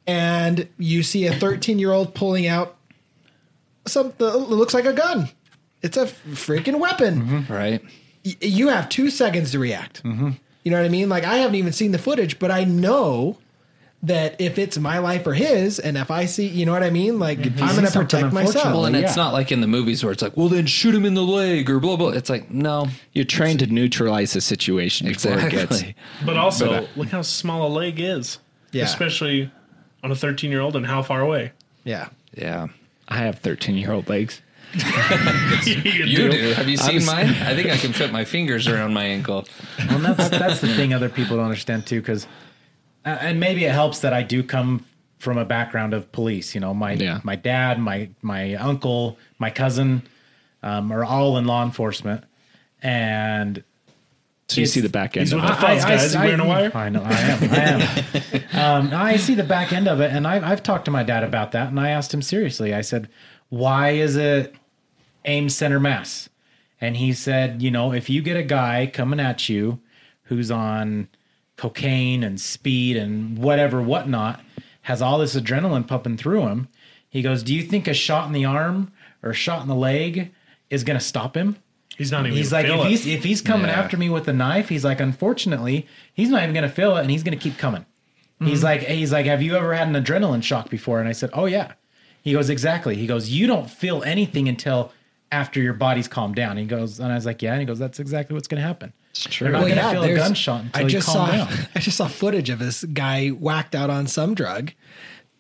and you see a 13 year old pulling out something that looks like a gun. It's a freaking weapon. Mm-hmm. Right. Y- you have two seconds to react. You know what I mean? Like I haven't even seen the footage, but I know that if it's my life or his, and if I see, you know what I mean? Like I'm going to protect myself. Well, and it's not like in the movies where it's like, well, then shoot him in the leg or blah blah. It's like, no, You're trained to neutralize the situation before it gets. exactly. But also, But, uh, look how small a leg is. Yeah. Especially on a 13 year old and how far away. yeah. Yeah, I have 13 year old legs. (laughs) you do. Have you seen s- mine? I think I can fit my fingers around my ankle. Well, that's that's the thing other people don't understand too, because and maybe it helps that I do come from a background of police. You know, my Yeah. my dad, my my uncle, my cousin um, are all in law enforcement, and So you see the back end. He's of with it. the fuzz guys. You wearing a wire? I know, I am. I am. (laughs) um, I see the back end of it, and I, I've talked to my dad about that, and I asked him seriously. I said, "Why is it aim center mass?" And he said, "You know, if you get a guy coming at you who's on cocaine and speed and whatever, whatnot, has all this adrenaline pumping through him, he goes, "Do you think a shot in the arm or a shot in the leg is going to stop him?" He's not even He's like, if it. he's if he's coming Yeah. after me with a knife, he's like, unfortunately, he's not even gonna feel it, and he's gonna keep coming. He's mm-hmm. like, he's like, have you ever had an adrenaline shock before? And I said, oh yeah. He goes, exactly. He goes, you don't feel anything until after your body's calmed down. He goes, and I was like, yeah. And he goes, that's exactly what's gonna happen. It's true. not Well, gonna yeah, feel a there's- gunshot until I just saw down. (laughs) I just saw footage of this guy whacked out on some drug,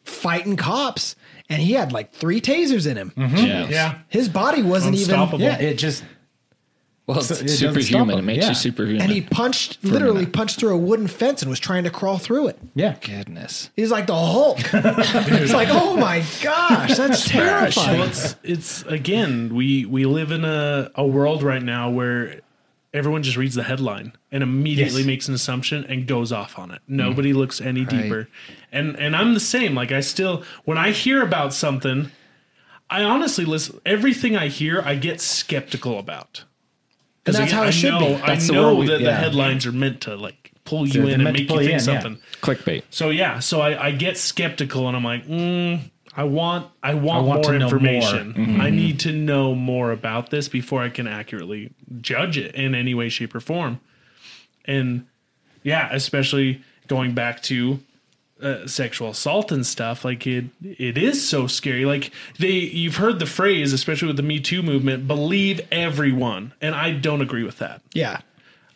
fighting cops, and he had like three tasers in him. Mm-hmm. Yeah. yeah. His body wasn't even, Unstoppable. Yeah, it just Well, it's- it Superhuman. It makes Yeah. you superhuman. and he punched, literally punched through a wooden fence and was trying to crawl through it. yeah. goodness. He's like the Hulk. (laughs) it's like, oh my gosh, that's terrifying. Well, terrifying. it's it's again we we live in a a world right now where everyone just reads the headline and immediately Yes. makes an assumption and goes off on it. Mm-hmm. Nobody looks any deeper. And and I'm the same. Like I still when I hear about something, I honestly listen everything I hear I get skeptical about. And that's how it I should know, be. I That's the know world we- that the yeah. headlines are meant to like pull you they're in and meant to make pull you think in, yeah. something. Clickbait. So yeah, so I, I get skeptical and I'm like, mm, I want I want, I want more know information. more. Mm-hmm. I need to know more about this before I can accurately judge it in any way, shape, or form. And yeah, especially going back to uh, sexual assault and stuff, like it it is so scary. Like they you've heard the phrase, especially with the Me Too movement, believe everyone, and I don't agree with that. yeah.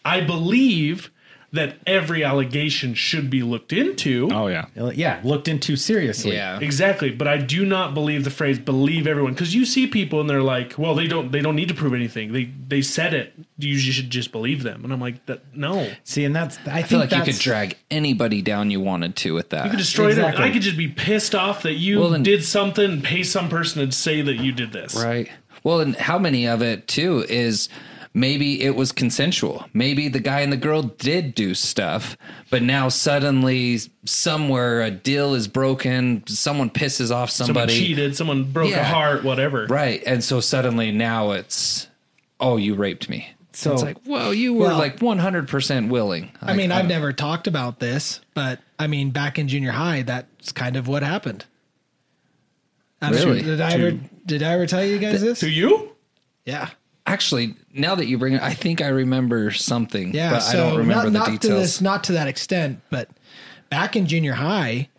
I believe that every allegation should be looked into. Oh yeah. Yeah, looked into seriously. Yeah. Exactly, but I do not believe the phrase "believe everyone" because you see people and they're like, "Well, they don't they don't need to prove anything. They they said it. You should just believe them." And I'm like, "That no, See, and that's I, I feel like you could drag anybody down you wanted to with that. you could destroy Exactly. it. I could just be pissed off that you Well, then- did something and pay some person to say that you did this." Right. Well, and how many of it too is maybe it was consensual. Maybe the guy and the girl did do stuff, but now suddenly somewhere a deal is broken, someone pisses off Someone somebody. cheated. Someone broke a heart. Whatever. Right. And so suddenly now it's oh, you raped me. So It's like, well, you were Well- like 100% willing. I mean, I've never talked about this, but I mean, back in junior high, that's kind of what happened. I'm sure- Really? Did I ever did I ever tell you guys this? To you? Yeah. Actually, now that you bring it, I think I remember something, Yeah, but so I don't remember not, the not to this, not to that extent, but back in junior high,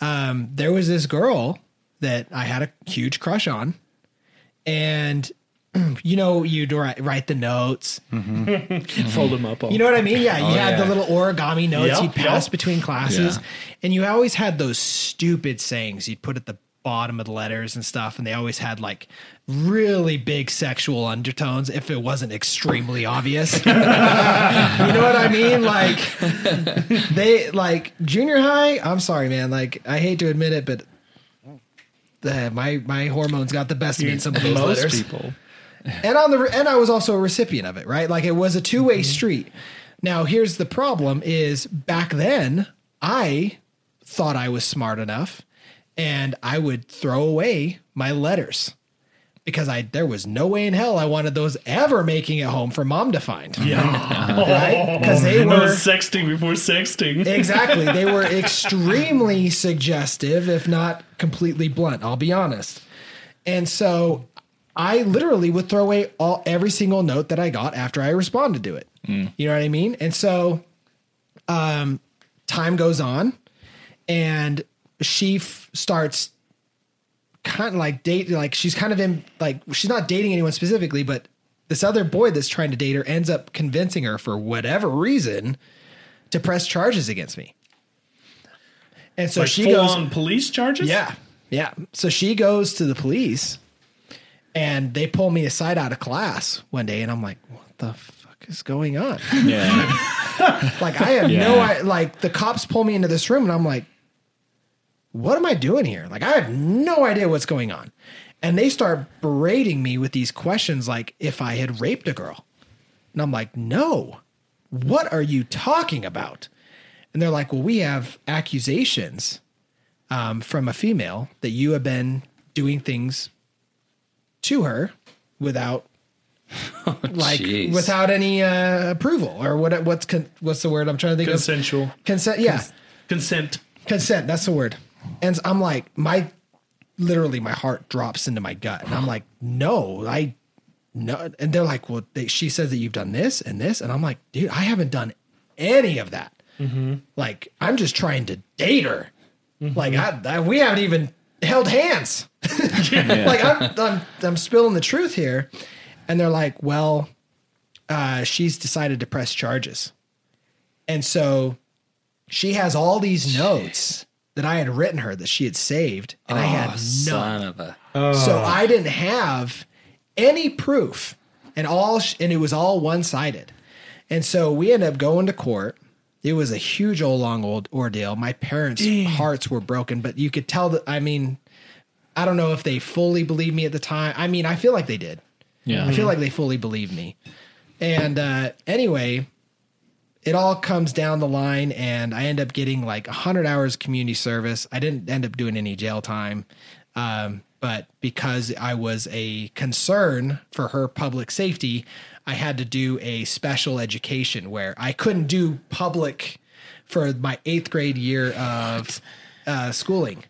um, there was this girl that I had a huge crush on, and (clears throat) you know, you'd write, write the notes. mhm (laughs) Fold them up. All. You know what I mean? Yeah, you Oh, had the little origami notes Yep, you'd pass yep. between classes, Yeah. and you always had those stupid sayings you'd put at the bottom of the letters and stuff, and they always had like really big sexual undertones if it wasn't extremely obvious. (laughs) you know what I mean? Like they like junior high. I'm sorry, man. Like I hate to admit it, but. The, my my hormones got the best of me in some of those Most letters people. and on the and I was also a recipient of it, right? Like it was a two way mm-hmm. street. Now here's the problem: is back then I thought I was smart enough, and I would throw away my letters because I there was no way in hell I wanted those ever making it home for mom to find. Yeah. (laughs) Right? (laughs) Because they were sexting before sexting. (laughs) exactly they were extremely suggestive, if not completely blunt. I'll be honest. And so I literally would throw away all every single note that I got after I responded to it. You know what I mean? And so, um, time goes on, and she f- starts kind of like date like she's kind of in like she's not dating anyone specifically, but this other boy that's trying to date her ends up convincing her for whatever reason to press charges against me. And so like she goes on police charges. yeah. Yeah. So she goes to the police and they pull me aside out of class one day and I'm like, what the fuck is going on? Yeah. (laughs) Like I have no I like the cops pull me into this room and I'm like, what am I doing here? Like I have no idea what's going on. And they start berating me with these questions like if I had raped a girl. And I'm like, no. What are you talking about? And they're like, well, we have accusations um, from a female that you have been doing things to her without (laughs) like jeez. without any uh, approval or what what's con- what's the word I'm trying to think Consensual of consent yeah consent. consent that's the word and i'm like my literally my heart drops into my gut. And i'm like no i no. And they're like well they, she says that you've done this and this. And i'm like dude i haven't done any of that. Like i'm just trying to date her. Like I, I, we haven't even held hands. (laughs) Like I'm, I'm i'm spilling the truth here. And they're like well uh, she's decided to press charges. And so she has all these notes that I had written her that she had saved, and I had Oh, none. son of a. So I didn't have any proof, and all, sh- and it was all one sided. And so we ended up going to court. It was a huge old long old ordeal. My parents' hearts were broken, but you could tell that. I mean, I don't know if they fully believed me at the time. I mean, I feel like they did. Yeah. I feel like they fully believed me. And uh, anyway, it all comes down the line, and I end up getting like 100 hours community service. I didn't end up doing any jail time, um, but because I was a concern for her public safety, I had to do a special education where I couldn't do public for my eighth grade year of uh, schooling.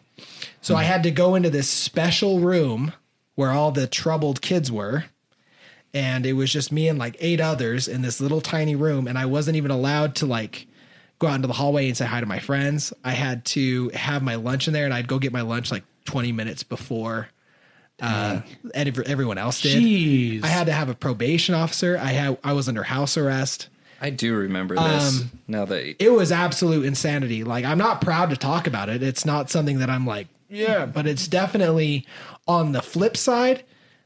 So I had to go into this special room where all the troubled kids were and it was just me and like eight others in this little tiny room and i wasn't even allowed to like go out into the hallway and say hi to my friends i had to have my lunch in there and i'd go get my lunch like 20 minutes before uh everyone else did Jeez. i had to have a probation officer i had i was under house arrest I do remember this. Um, now that it was absolute insanity. Like I'm not proud to talk about it. It's not something that I'm like, yeah, but it's definitely on the flip side,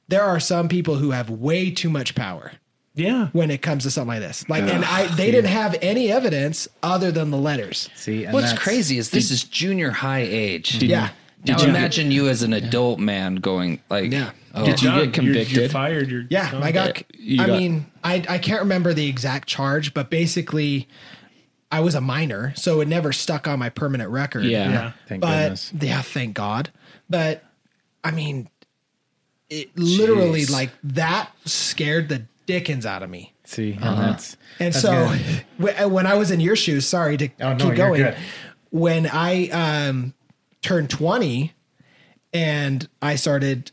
there are some people who have way too much power yeah. when it comes to something like this. Like and I they didn't have any evidence other than the letters. See, and What's crazy is this is junior high age. Yeah. Now you- imagine you as an adult man going like, Yeah. oh, Did you Done. get You're- convicted? You're, fired. You're Yeah, done. I got You I got- mean, I I can't remember the exact charge, but basically I was a minor, so it never stuck on my permanent record. Yeah. Yeah. Thank but goodness. yeah, thank God. But I mean, it literally like that scared the dickens out of me. See, and Uh-huh. that's And that's so good. (laughs) when I was in your shoes, sorry to Oh, keep you're going. good. When I um, turned 20 and I started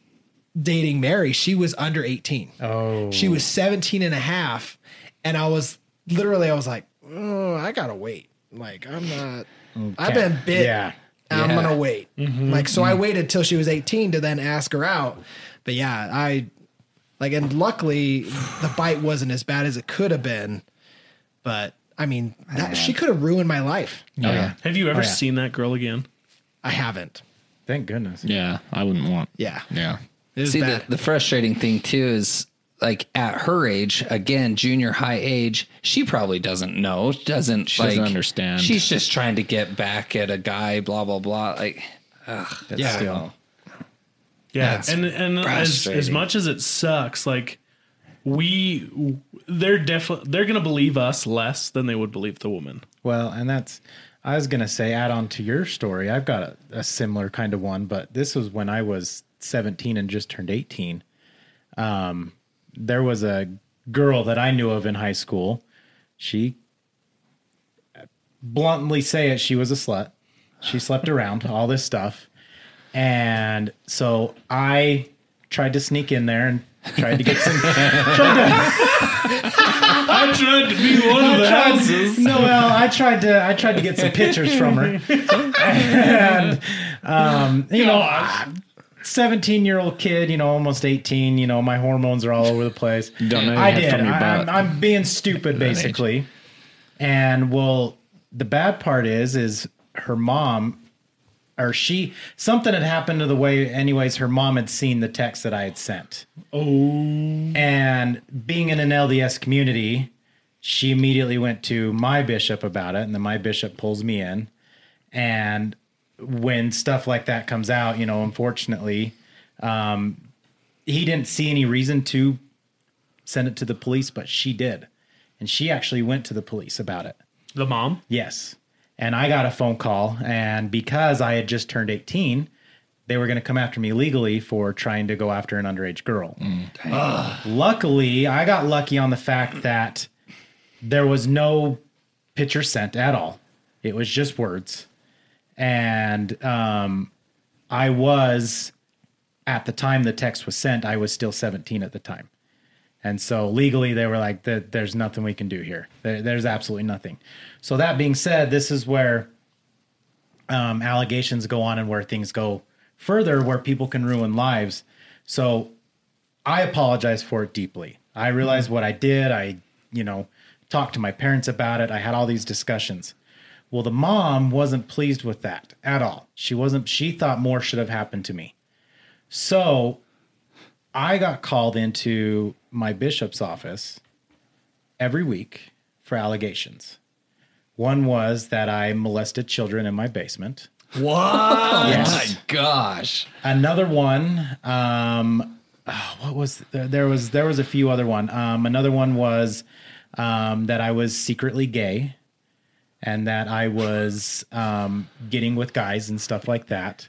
dating Mary, she was under 18. oh, She was 17 and a half. And I was literally, I was like, oh, I gotta wait. Like, I'm not, I've been bit. Yeah. I'm Yeah. gonna wait. Like, so I waited till she was 18 to then ask her out. But yeah, I like, and luckily the bite wasn't as bad as it could have been. But I mean, that, she could have ruined my life. Oh, yeah. Have you ever Oh, yeah. seen that girl again? I haven't. Thank goodness. Yeah, I wouldn't want. Yeah. Yeah. See, the, bad. the frustrating thing too is like at her age, again, junior high age, she probably doesn't know, doesn't She like doesn't understand. She's just trying to get back at a guy, blah blah blah. Like, ugh, But Yeah. still. Yeah, That's and and as, as much as it sucks, like we, they're definitely they're gonna believe us less than they would believe the woman. Well, and that's I was gonna say add on to your story. I've got a, a similar kind of one, but this was when I was 17 and just turned 18. Um, there was a girl that I knew of in high school. She bluntly say it, she was a slut. She slept around, all this stuff. And so I tried to sneak in there and tried to get some. (laughs) I tried to be one of the houses. no, well, I tried to I tried to get some pictures from her, and um, you know, seventeen year old kid, you know, almost eighteen. You know, my hormones are all over the place. Don't know I did. from your I, butt. am I'm being stupid, basically. And well, the bad part is, is her mom. Or she something had happened to the way, anyways. Her mom had seen the text that I had sent, Oh, and being in an LDS community, she immediately went to my bishop about it, and then my bishop pulls me in. And when stuff like that comes out, you know, unfortunately, um, he didn't see any reason to send it to the police, but she did. And she actually went to the police about it. the mom. Yes. And I got a phone call, and because I had just turned 18, they were going to come after me legally for trying to go after an underage girl. Ugh. Luckily, I got lucky on the fact that there was no picture sent at all. It was just words. And um, I was, at the time the text was sent, I was still 17 at the time. And so legally, they were like, "There's nothing we can do here. There's absolutely nothing." So that being said, this is where um, allegations go on and where things go further, where people can ruin lives. So I apologize for it deeply. I realized what I did. I, you know, talked to my parents about it. I had all these discussions. Well, the mom wasn't pleased with that at all. She wasn't. She thought more should have happened to me. So I got called into my bishop's office every week for allegations. One was that I molested children in my basement. What? Oh my gosh. Another one, um, oh, what was there, there was there was a few other one. Um, another one was um, that I was secretly gay, and that I was um, getting with guys and stuff like that.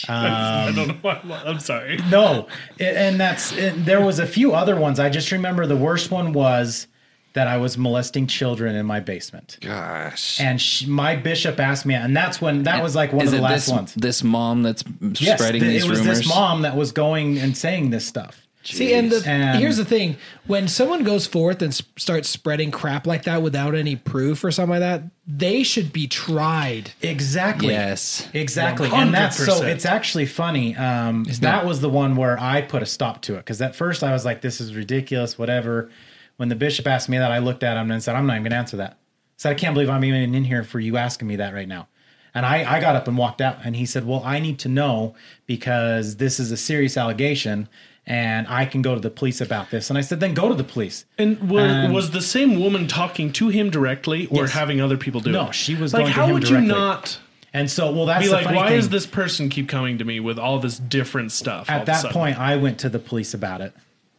(laughs) I don't um, know why. I'm, I'm sorry. No, and that's and there was a few other ones. I just remember the worst one was that I was molesting children in my basement. Gosh. And she, my bishop asked me, and that's when that was like one Is of the it last this, ones. This mom that's Yes, spreading th- these it was rumors. this mom that was going and saying this stuff. See, and, the, And- here's the thing: when someone goes forth and s- starts spreading crap like that without any proof or something like that, they should be tried. Exactly. Yes. Exactly. And that's so it's actually funny. Um, that was the one where I put a stop to it because at first I was like, this is ridiculous, whatever. When the bishop asked me that, I looked at him and said, I'm not even going to answer that. I said, I can't believe I'm even in here for you asking me that right now. And I, I got up and walked out and he said, Well, I need to know because this is a serious allegation and I can go to the police about this. And I said, Then go to the police. And was, And- was the same woman talking to him directly or Yes. having other people do it? No, she was like, going to him directly. how would directly. you not And so, well, that's be like, funny why thing. does this person keep coming to me with all this different stuff? at that point i went to the police about it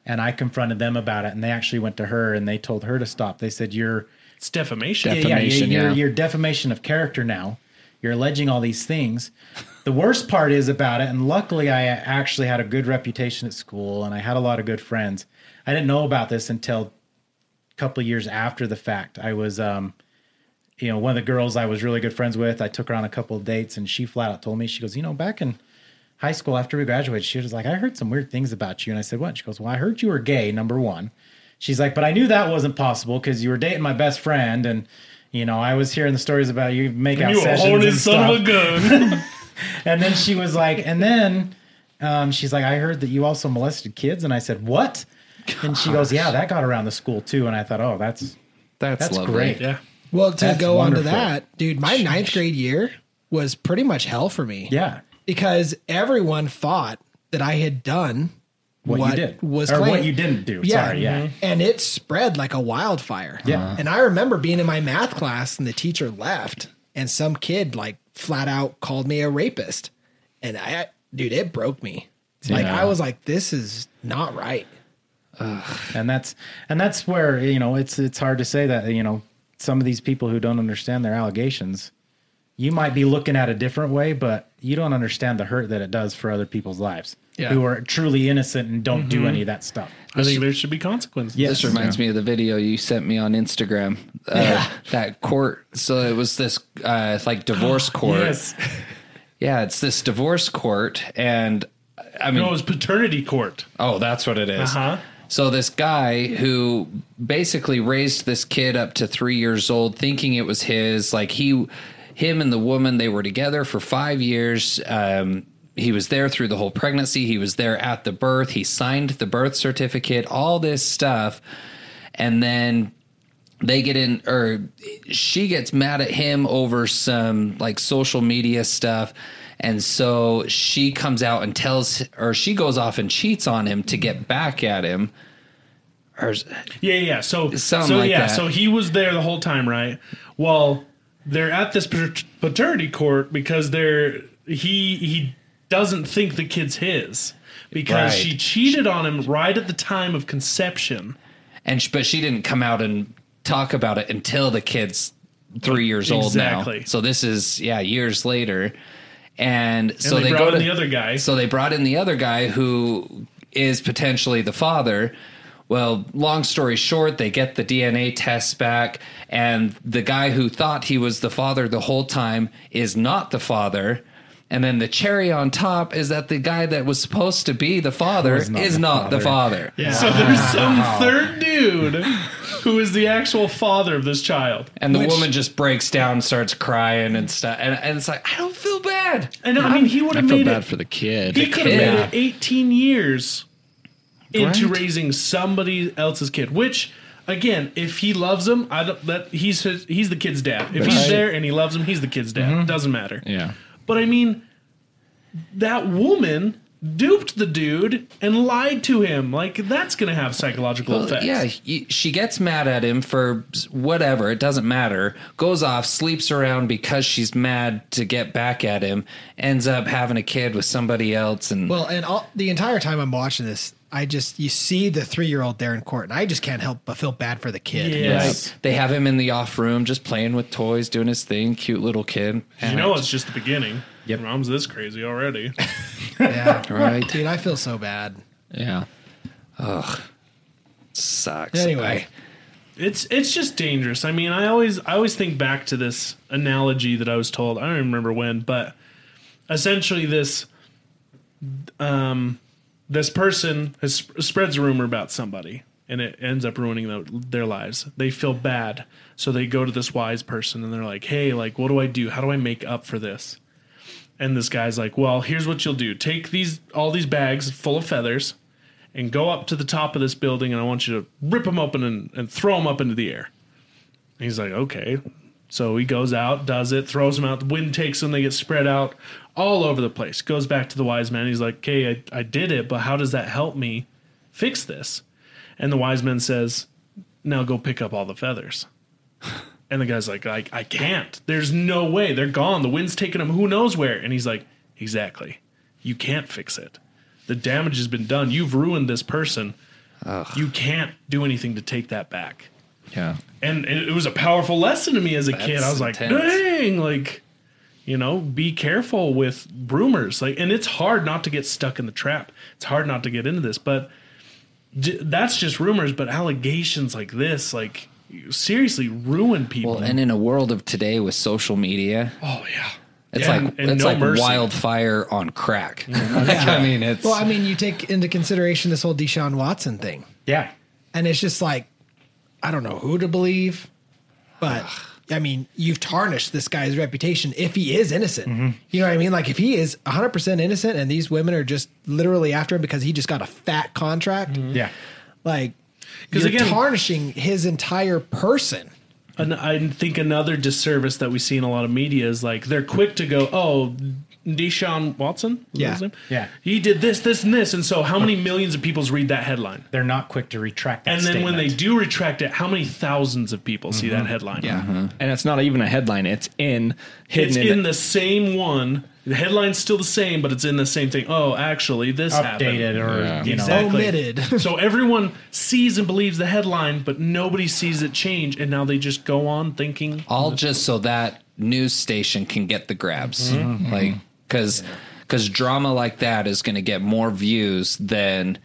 and i confronted them about it and they actually went to her and they told her to stop they said you're it's defamation. Def- yeah, yeah, Defamation, you're, yeah. you're defamation of character now you're alleging all these things the worst part is about it and luckily i actually had a good reputation at school and i had a lot of good friends i didn't know about this until a couple years after the fact i was um you know, one of the girls I was really good friends with, I took her on a couple of dates and she flat out told me, she goes, you know, back in high school after we graduated, she was like, I heard some weird things about you. And I said, what? She goes, well, I heard you were gay, number one. She's like, but I knew that wasn't possible because you were dating my best friend. And, you know, I was hearing the stories about you make out You a sessions horny and son of a gun. (laughs) And then she was like, and then um, she's like, I heard that you also molested kids. And I said, what? And she goes, yeah, that got around the school too. And I thought, oh, that's, That's, that's lovely. great. yeah. Well, to That's go on to that, dude, my ninth grade year was pretty much hell for me. Yeah. because everyone thought that I had done What, you did. was or what you didn't do. Yeah. Sorry. Yeah. Mm-hmm. and it spread like a wildfire. Yeah. Uh-huh. and I remember being in my math class and the teacher left, and some kid like flat out called me a rapist, and I, dude, it broke me. Like I was like, this is not right. and that's and that's where you know it's it's hard to say that you know some of these people who don't understand their allegations you might be looking at a different way but you don't understand the hurt that it does for other people's lives Yeah. who are truly innocent and don't do any of that stuff I think there should be consequences. yes This reminds me of the video you sent me on Instagram. Uh, (laughs) That court. So it was this uh, like divorce (gasps) court. yes Yeah, it's this divorce court, and I mean, No, it was paternity court. oh, that's what it is. Uh-huh. So this guy who basically raised this kid up to three years old, thinking it was his, like he, him and the woman, they were together for five years. Um, he was there through the whole pregnancy. He was there at the birth. He signed the birth certificate. All this stuff, and then they get in or she gets mad at him over some like social media stuff and so she comes out and tells or she goes off and cheats on him to get back at him or Yeah, yeah. So, so like yeah, that. so he was there the whole time, right? Well, they're at this paternity court because they're he he doesn't think the kid's his because Right. she cheated on him right at the time of conception. and but she didn't come out and talk about it until the kid's three years old Exactly. now so this is yeah years later and, so they they, brought go in to the other guy. So they brought in the other guy who is potentially the father. Well, long story short, they get the DNA tests back, and the guy who thought he was the father the whole time is not the father. And then the cherry on top is that the guy that was supposed to be the father not is the not the father. father. So there's some third dude who is the actual father of this child. And the Which- woman just breaks down, starts crying and stuff. And, and it's like, I don't feel bad. And I mean, he would I have feel made bad it. for the kid. He could have kid. made it 18 years into Right. raising somebody else's kid. Which, again, if he loves him, I don't. That he's his, he's the kid's dad. If he's Right. there and he loves him, he's the kid's dad. Mm-hmm. Doesn't matter. yeah. But I mean, that woman duped the dude and lied to him. Like that's gonna have psychological Well, effects. yeah, he- she gets mad at him for whatever. It doesn't matter. Goes off, sleeps around because she's mad to get back at him. Ends up having a kid with somebody else, and Well, and all, the entire time I'm watching this, I just you see the three year old there in court, and I just can't help but feel bad for the kid. Yes. they have him in the off room, just playing with toys, doing his thing. Cute little kid. You know, it's just the beginning. Yep. Mom's this crazy already. (laughs) Yeah. (laughs) right? Dude, I feel so bad. Yeah. Ugh. Sucks. Anyway, It's it's just dangerous. I mean, I always I always think back to this analogy that I was told. I don't even remember when, but essentially this um this person has sp- spreads a rumor about somebody and it ends up ruining their, their lives. They feel bad, so they go to this wise person and they're like, "Hey, like what do I do? How do I make up for this?" And this guy's like, "Well, here's what you'll do. Take these all these bags full of feathers and go up to the top of this building and I want you to rip them open and, and throw them up into the air. And he's like, okay. So he goes out, does it, throws them out. The wind takes them, they get spread out all over the place. Goes back to the wise man. He's like, okay, I, I did it, but how does that help me fix this? And the wise man says, now go pick up all the feathers. (laughs) And the guy's like, I, I can't. There's no way. They're gone. The wind's taking them who knows where. And he's like, exactly. You can't fix it. The damage has been done. You've ruined this person. You can't do anything to take that back. Yeah. And it, it was a powerful lesson to me as a kid. I was like, intense. dang, like, you know, be careful with rumors. Like, and it's hard not to get stuck in the trap. It's hard not to get into this, but that's just rumors. But allegations like this, like, seriously ruin people. Well, and in a world of today with social media, oh yeah, it's Yeah, like and- and it's no like mercy. wildfire on crack. (laughs) Like, (laughs) I mean, it's well, I mean, you take into consideration this whole Deshaun Watson thing, Yeah. and it's just like, I don't know who to believe, but I mean, you've tarnished this guy's reputation if he is innocent. Mm-hmm. You know what I mean? Like, if he is 100% innocent and these women are just literally after him because he just got a fat contract, mm-hmm. Yeah. like, 'Cause you're again- tarnishing his entire person. And I think another disservice that we see in a lot of media is like they're quick to go, oh, Deshaun Watson, Was that Yeah. his name? Yeah. he did this, this, and this, and so how many millions of people read that headline? They're not quick to retract that And then when they statement. do retract it, how many thousands of people see that headline? Mm-hmm. Yeah. And it's not even a headline. It's in hidden It's hidden in the same one. The headline's still the same, but it's in the same thing. Oh, actually, this updated happened. or Yeah. you know Exactly. Omitted. (laughs) so everyone sees and believes the headline, but nobody sees it change, and now they just go on thinking. all just so that news station can get the grabs like because because drama like that is going to get more views than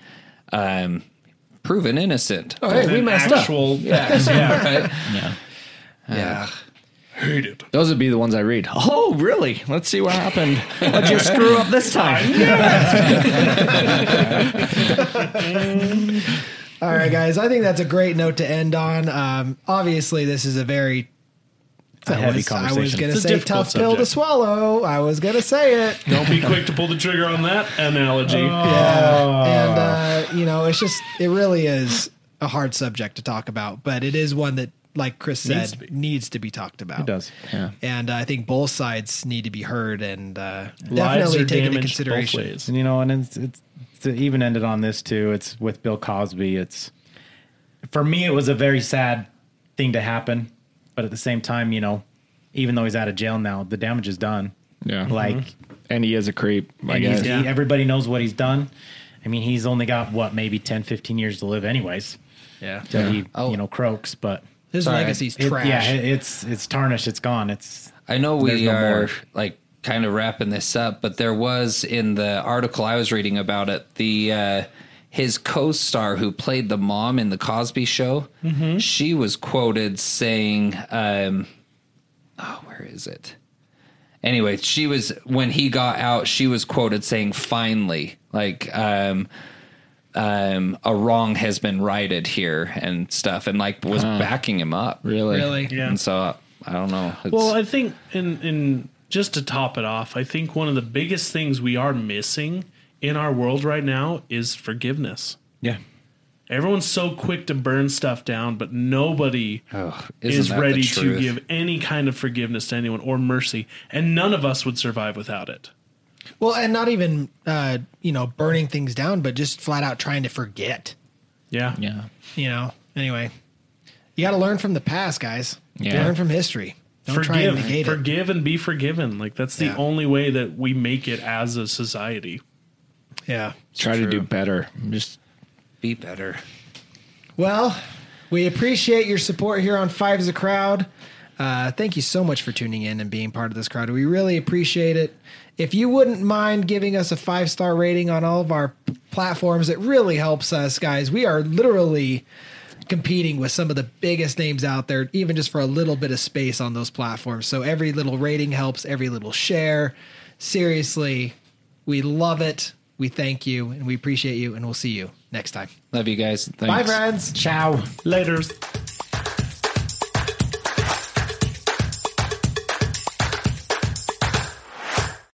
um proven innocent Oh, hey, we an messed up. actual, (laughs) yeah, yeah. right Yeah. yeah Hate it. Those would be the ones I read. Oh, really? Let's see what happened. What'd you screw up this time? (laughs) All right, guys. I think that's a great note to end on. Um, obviously, this is a very a I heavy was, I was going to It's a say difficult tough pill to swallow. I was going to say it. Don't be quick to pull the trigger on that analogy. (laughs) Yeah. And, uh, you know, it's just, it really is a hard subject to talk about, but it is one that, like Chris said, Needs needs to to be. be, talked about. It does. Yeah. And uh, I think both sides need to be heard and uh, definitely taken into damaged both consideration. ways. And you know, and it's, it's to even ended on this too. It's with Bill Cosby. It's for me, it was a very sad thing to happen, but at the same time, you know, even though he's out of jail now, the damage is done. Yeah. Like, And he is a creep. I and he's, guess. he- everybody knows what he's done. I mean, he's only got what maybe 10, 15 years to live, anyways, Yeah. till he Oh. you know croaks. But His Sorry. legacy's it- trash. yeah, it- it's it's tarnished. It's gone. It's I know we no are more. like kind of wrapping this up, but there was in the article I was reading about it, the uh, his co-star who played the mom in the Cosby Show, she was quoted saying, um, "Oh, where is it?" Anyway, she was when he got out, she was quoted saying, "Finally, like." um um, a wrong has been righted here and stuff, and like was backing him up. Really? Really? Yeah. And so I don't know. It's, Well, I think in in just to top it off, I think one of the biggest things we are missing in our world right now is forgiveness. yeah. Everyone's so quick to burn stuff down, but nobody Ugh, isn't is that the ready to give any kind of forgiveness to anyone or mercy, and none of us would survive without it. Well, and not even, uh, you know, burning things down, but just flat out trying to forget, Yeah. Yeah. you know? Anyway, you got to learn from the past, guys. Yeah. Learn from history. Don't try and Forgive, negate it. forgive, and be forgiven. Like that's the Yeah. only way that we make it as a society. Yeah. Try to do better. Just Be better. Well, we appreciate your support here on Five as a Crowd. Uh, thank you so much for tuning in and being part of this crowd. We really appreciate it. If you wouldn't mind giving us a five star rating on all of our p- platforms, it really helps us, guys. We are literally competing with some of the biggest names out there, even just for a little bit of space on those platforms. So every little rating helps, every little share. Seriously, we love it. We thank you and we appreciate you, and we'll see you next time. Love you guys. Bye, friends. Ciao. Later's.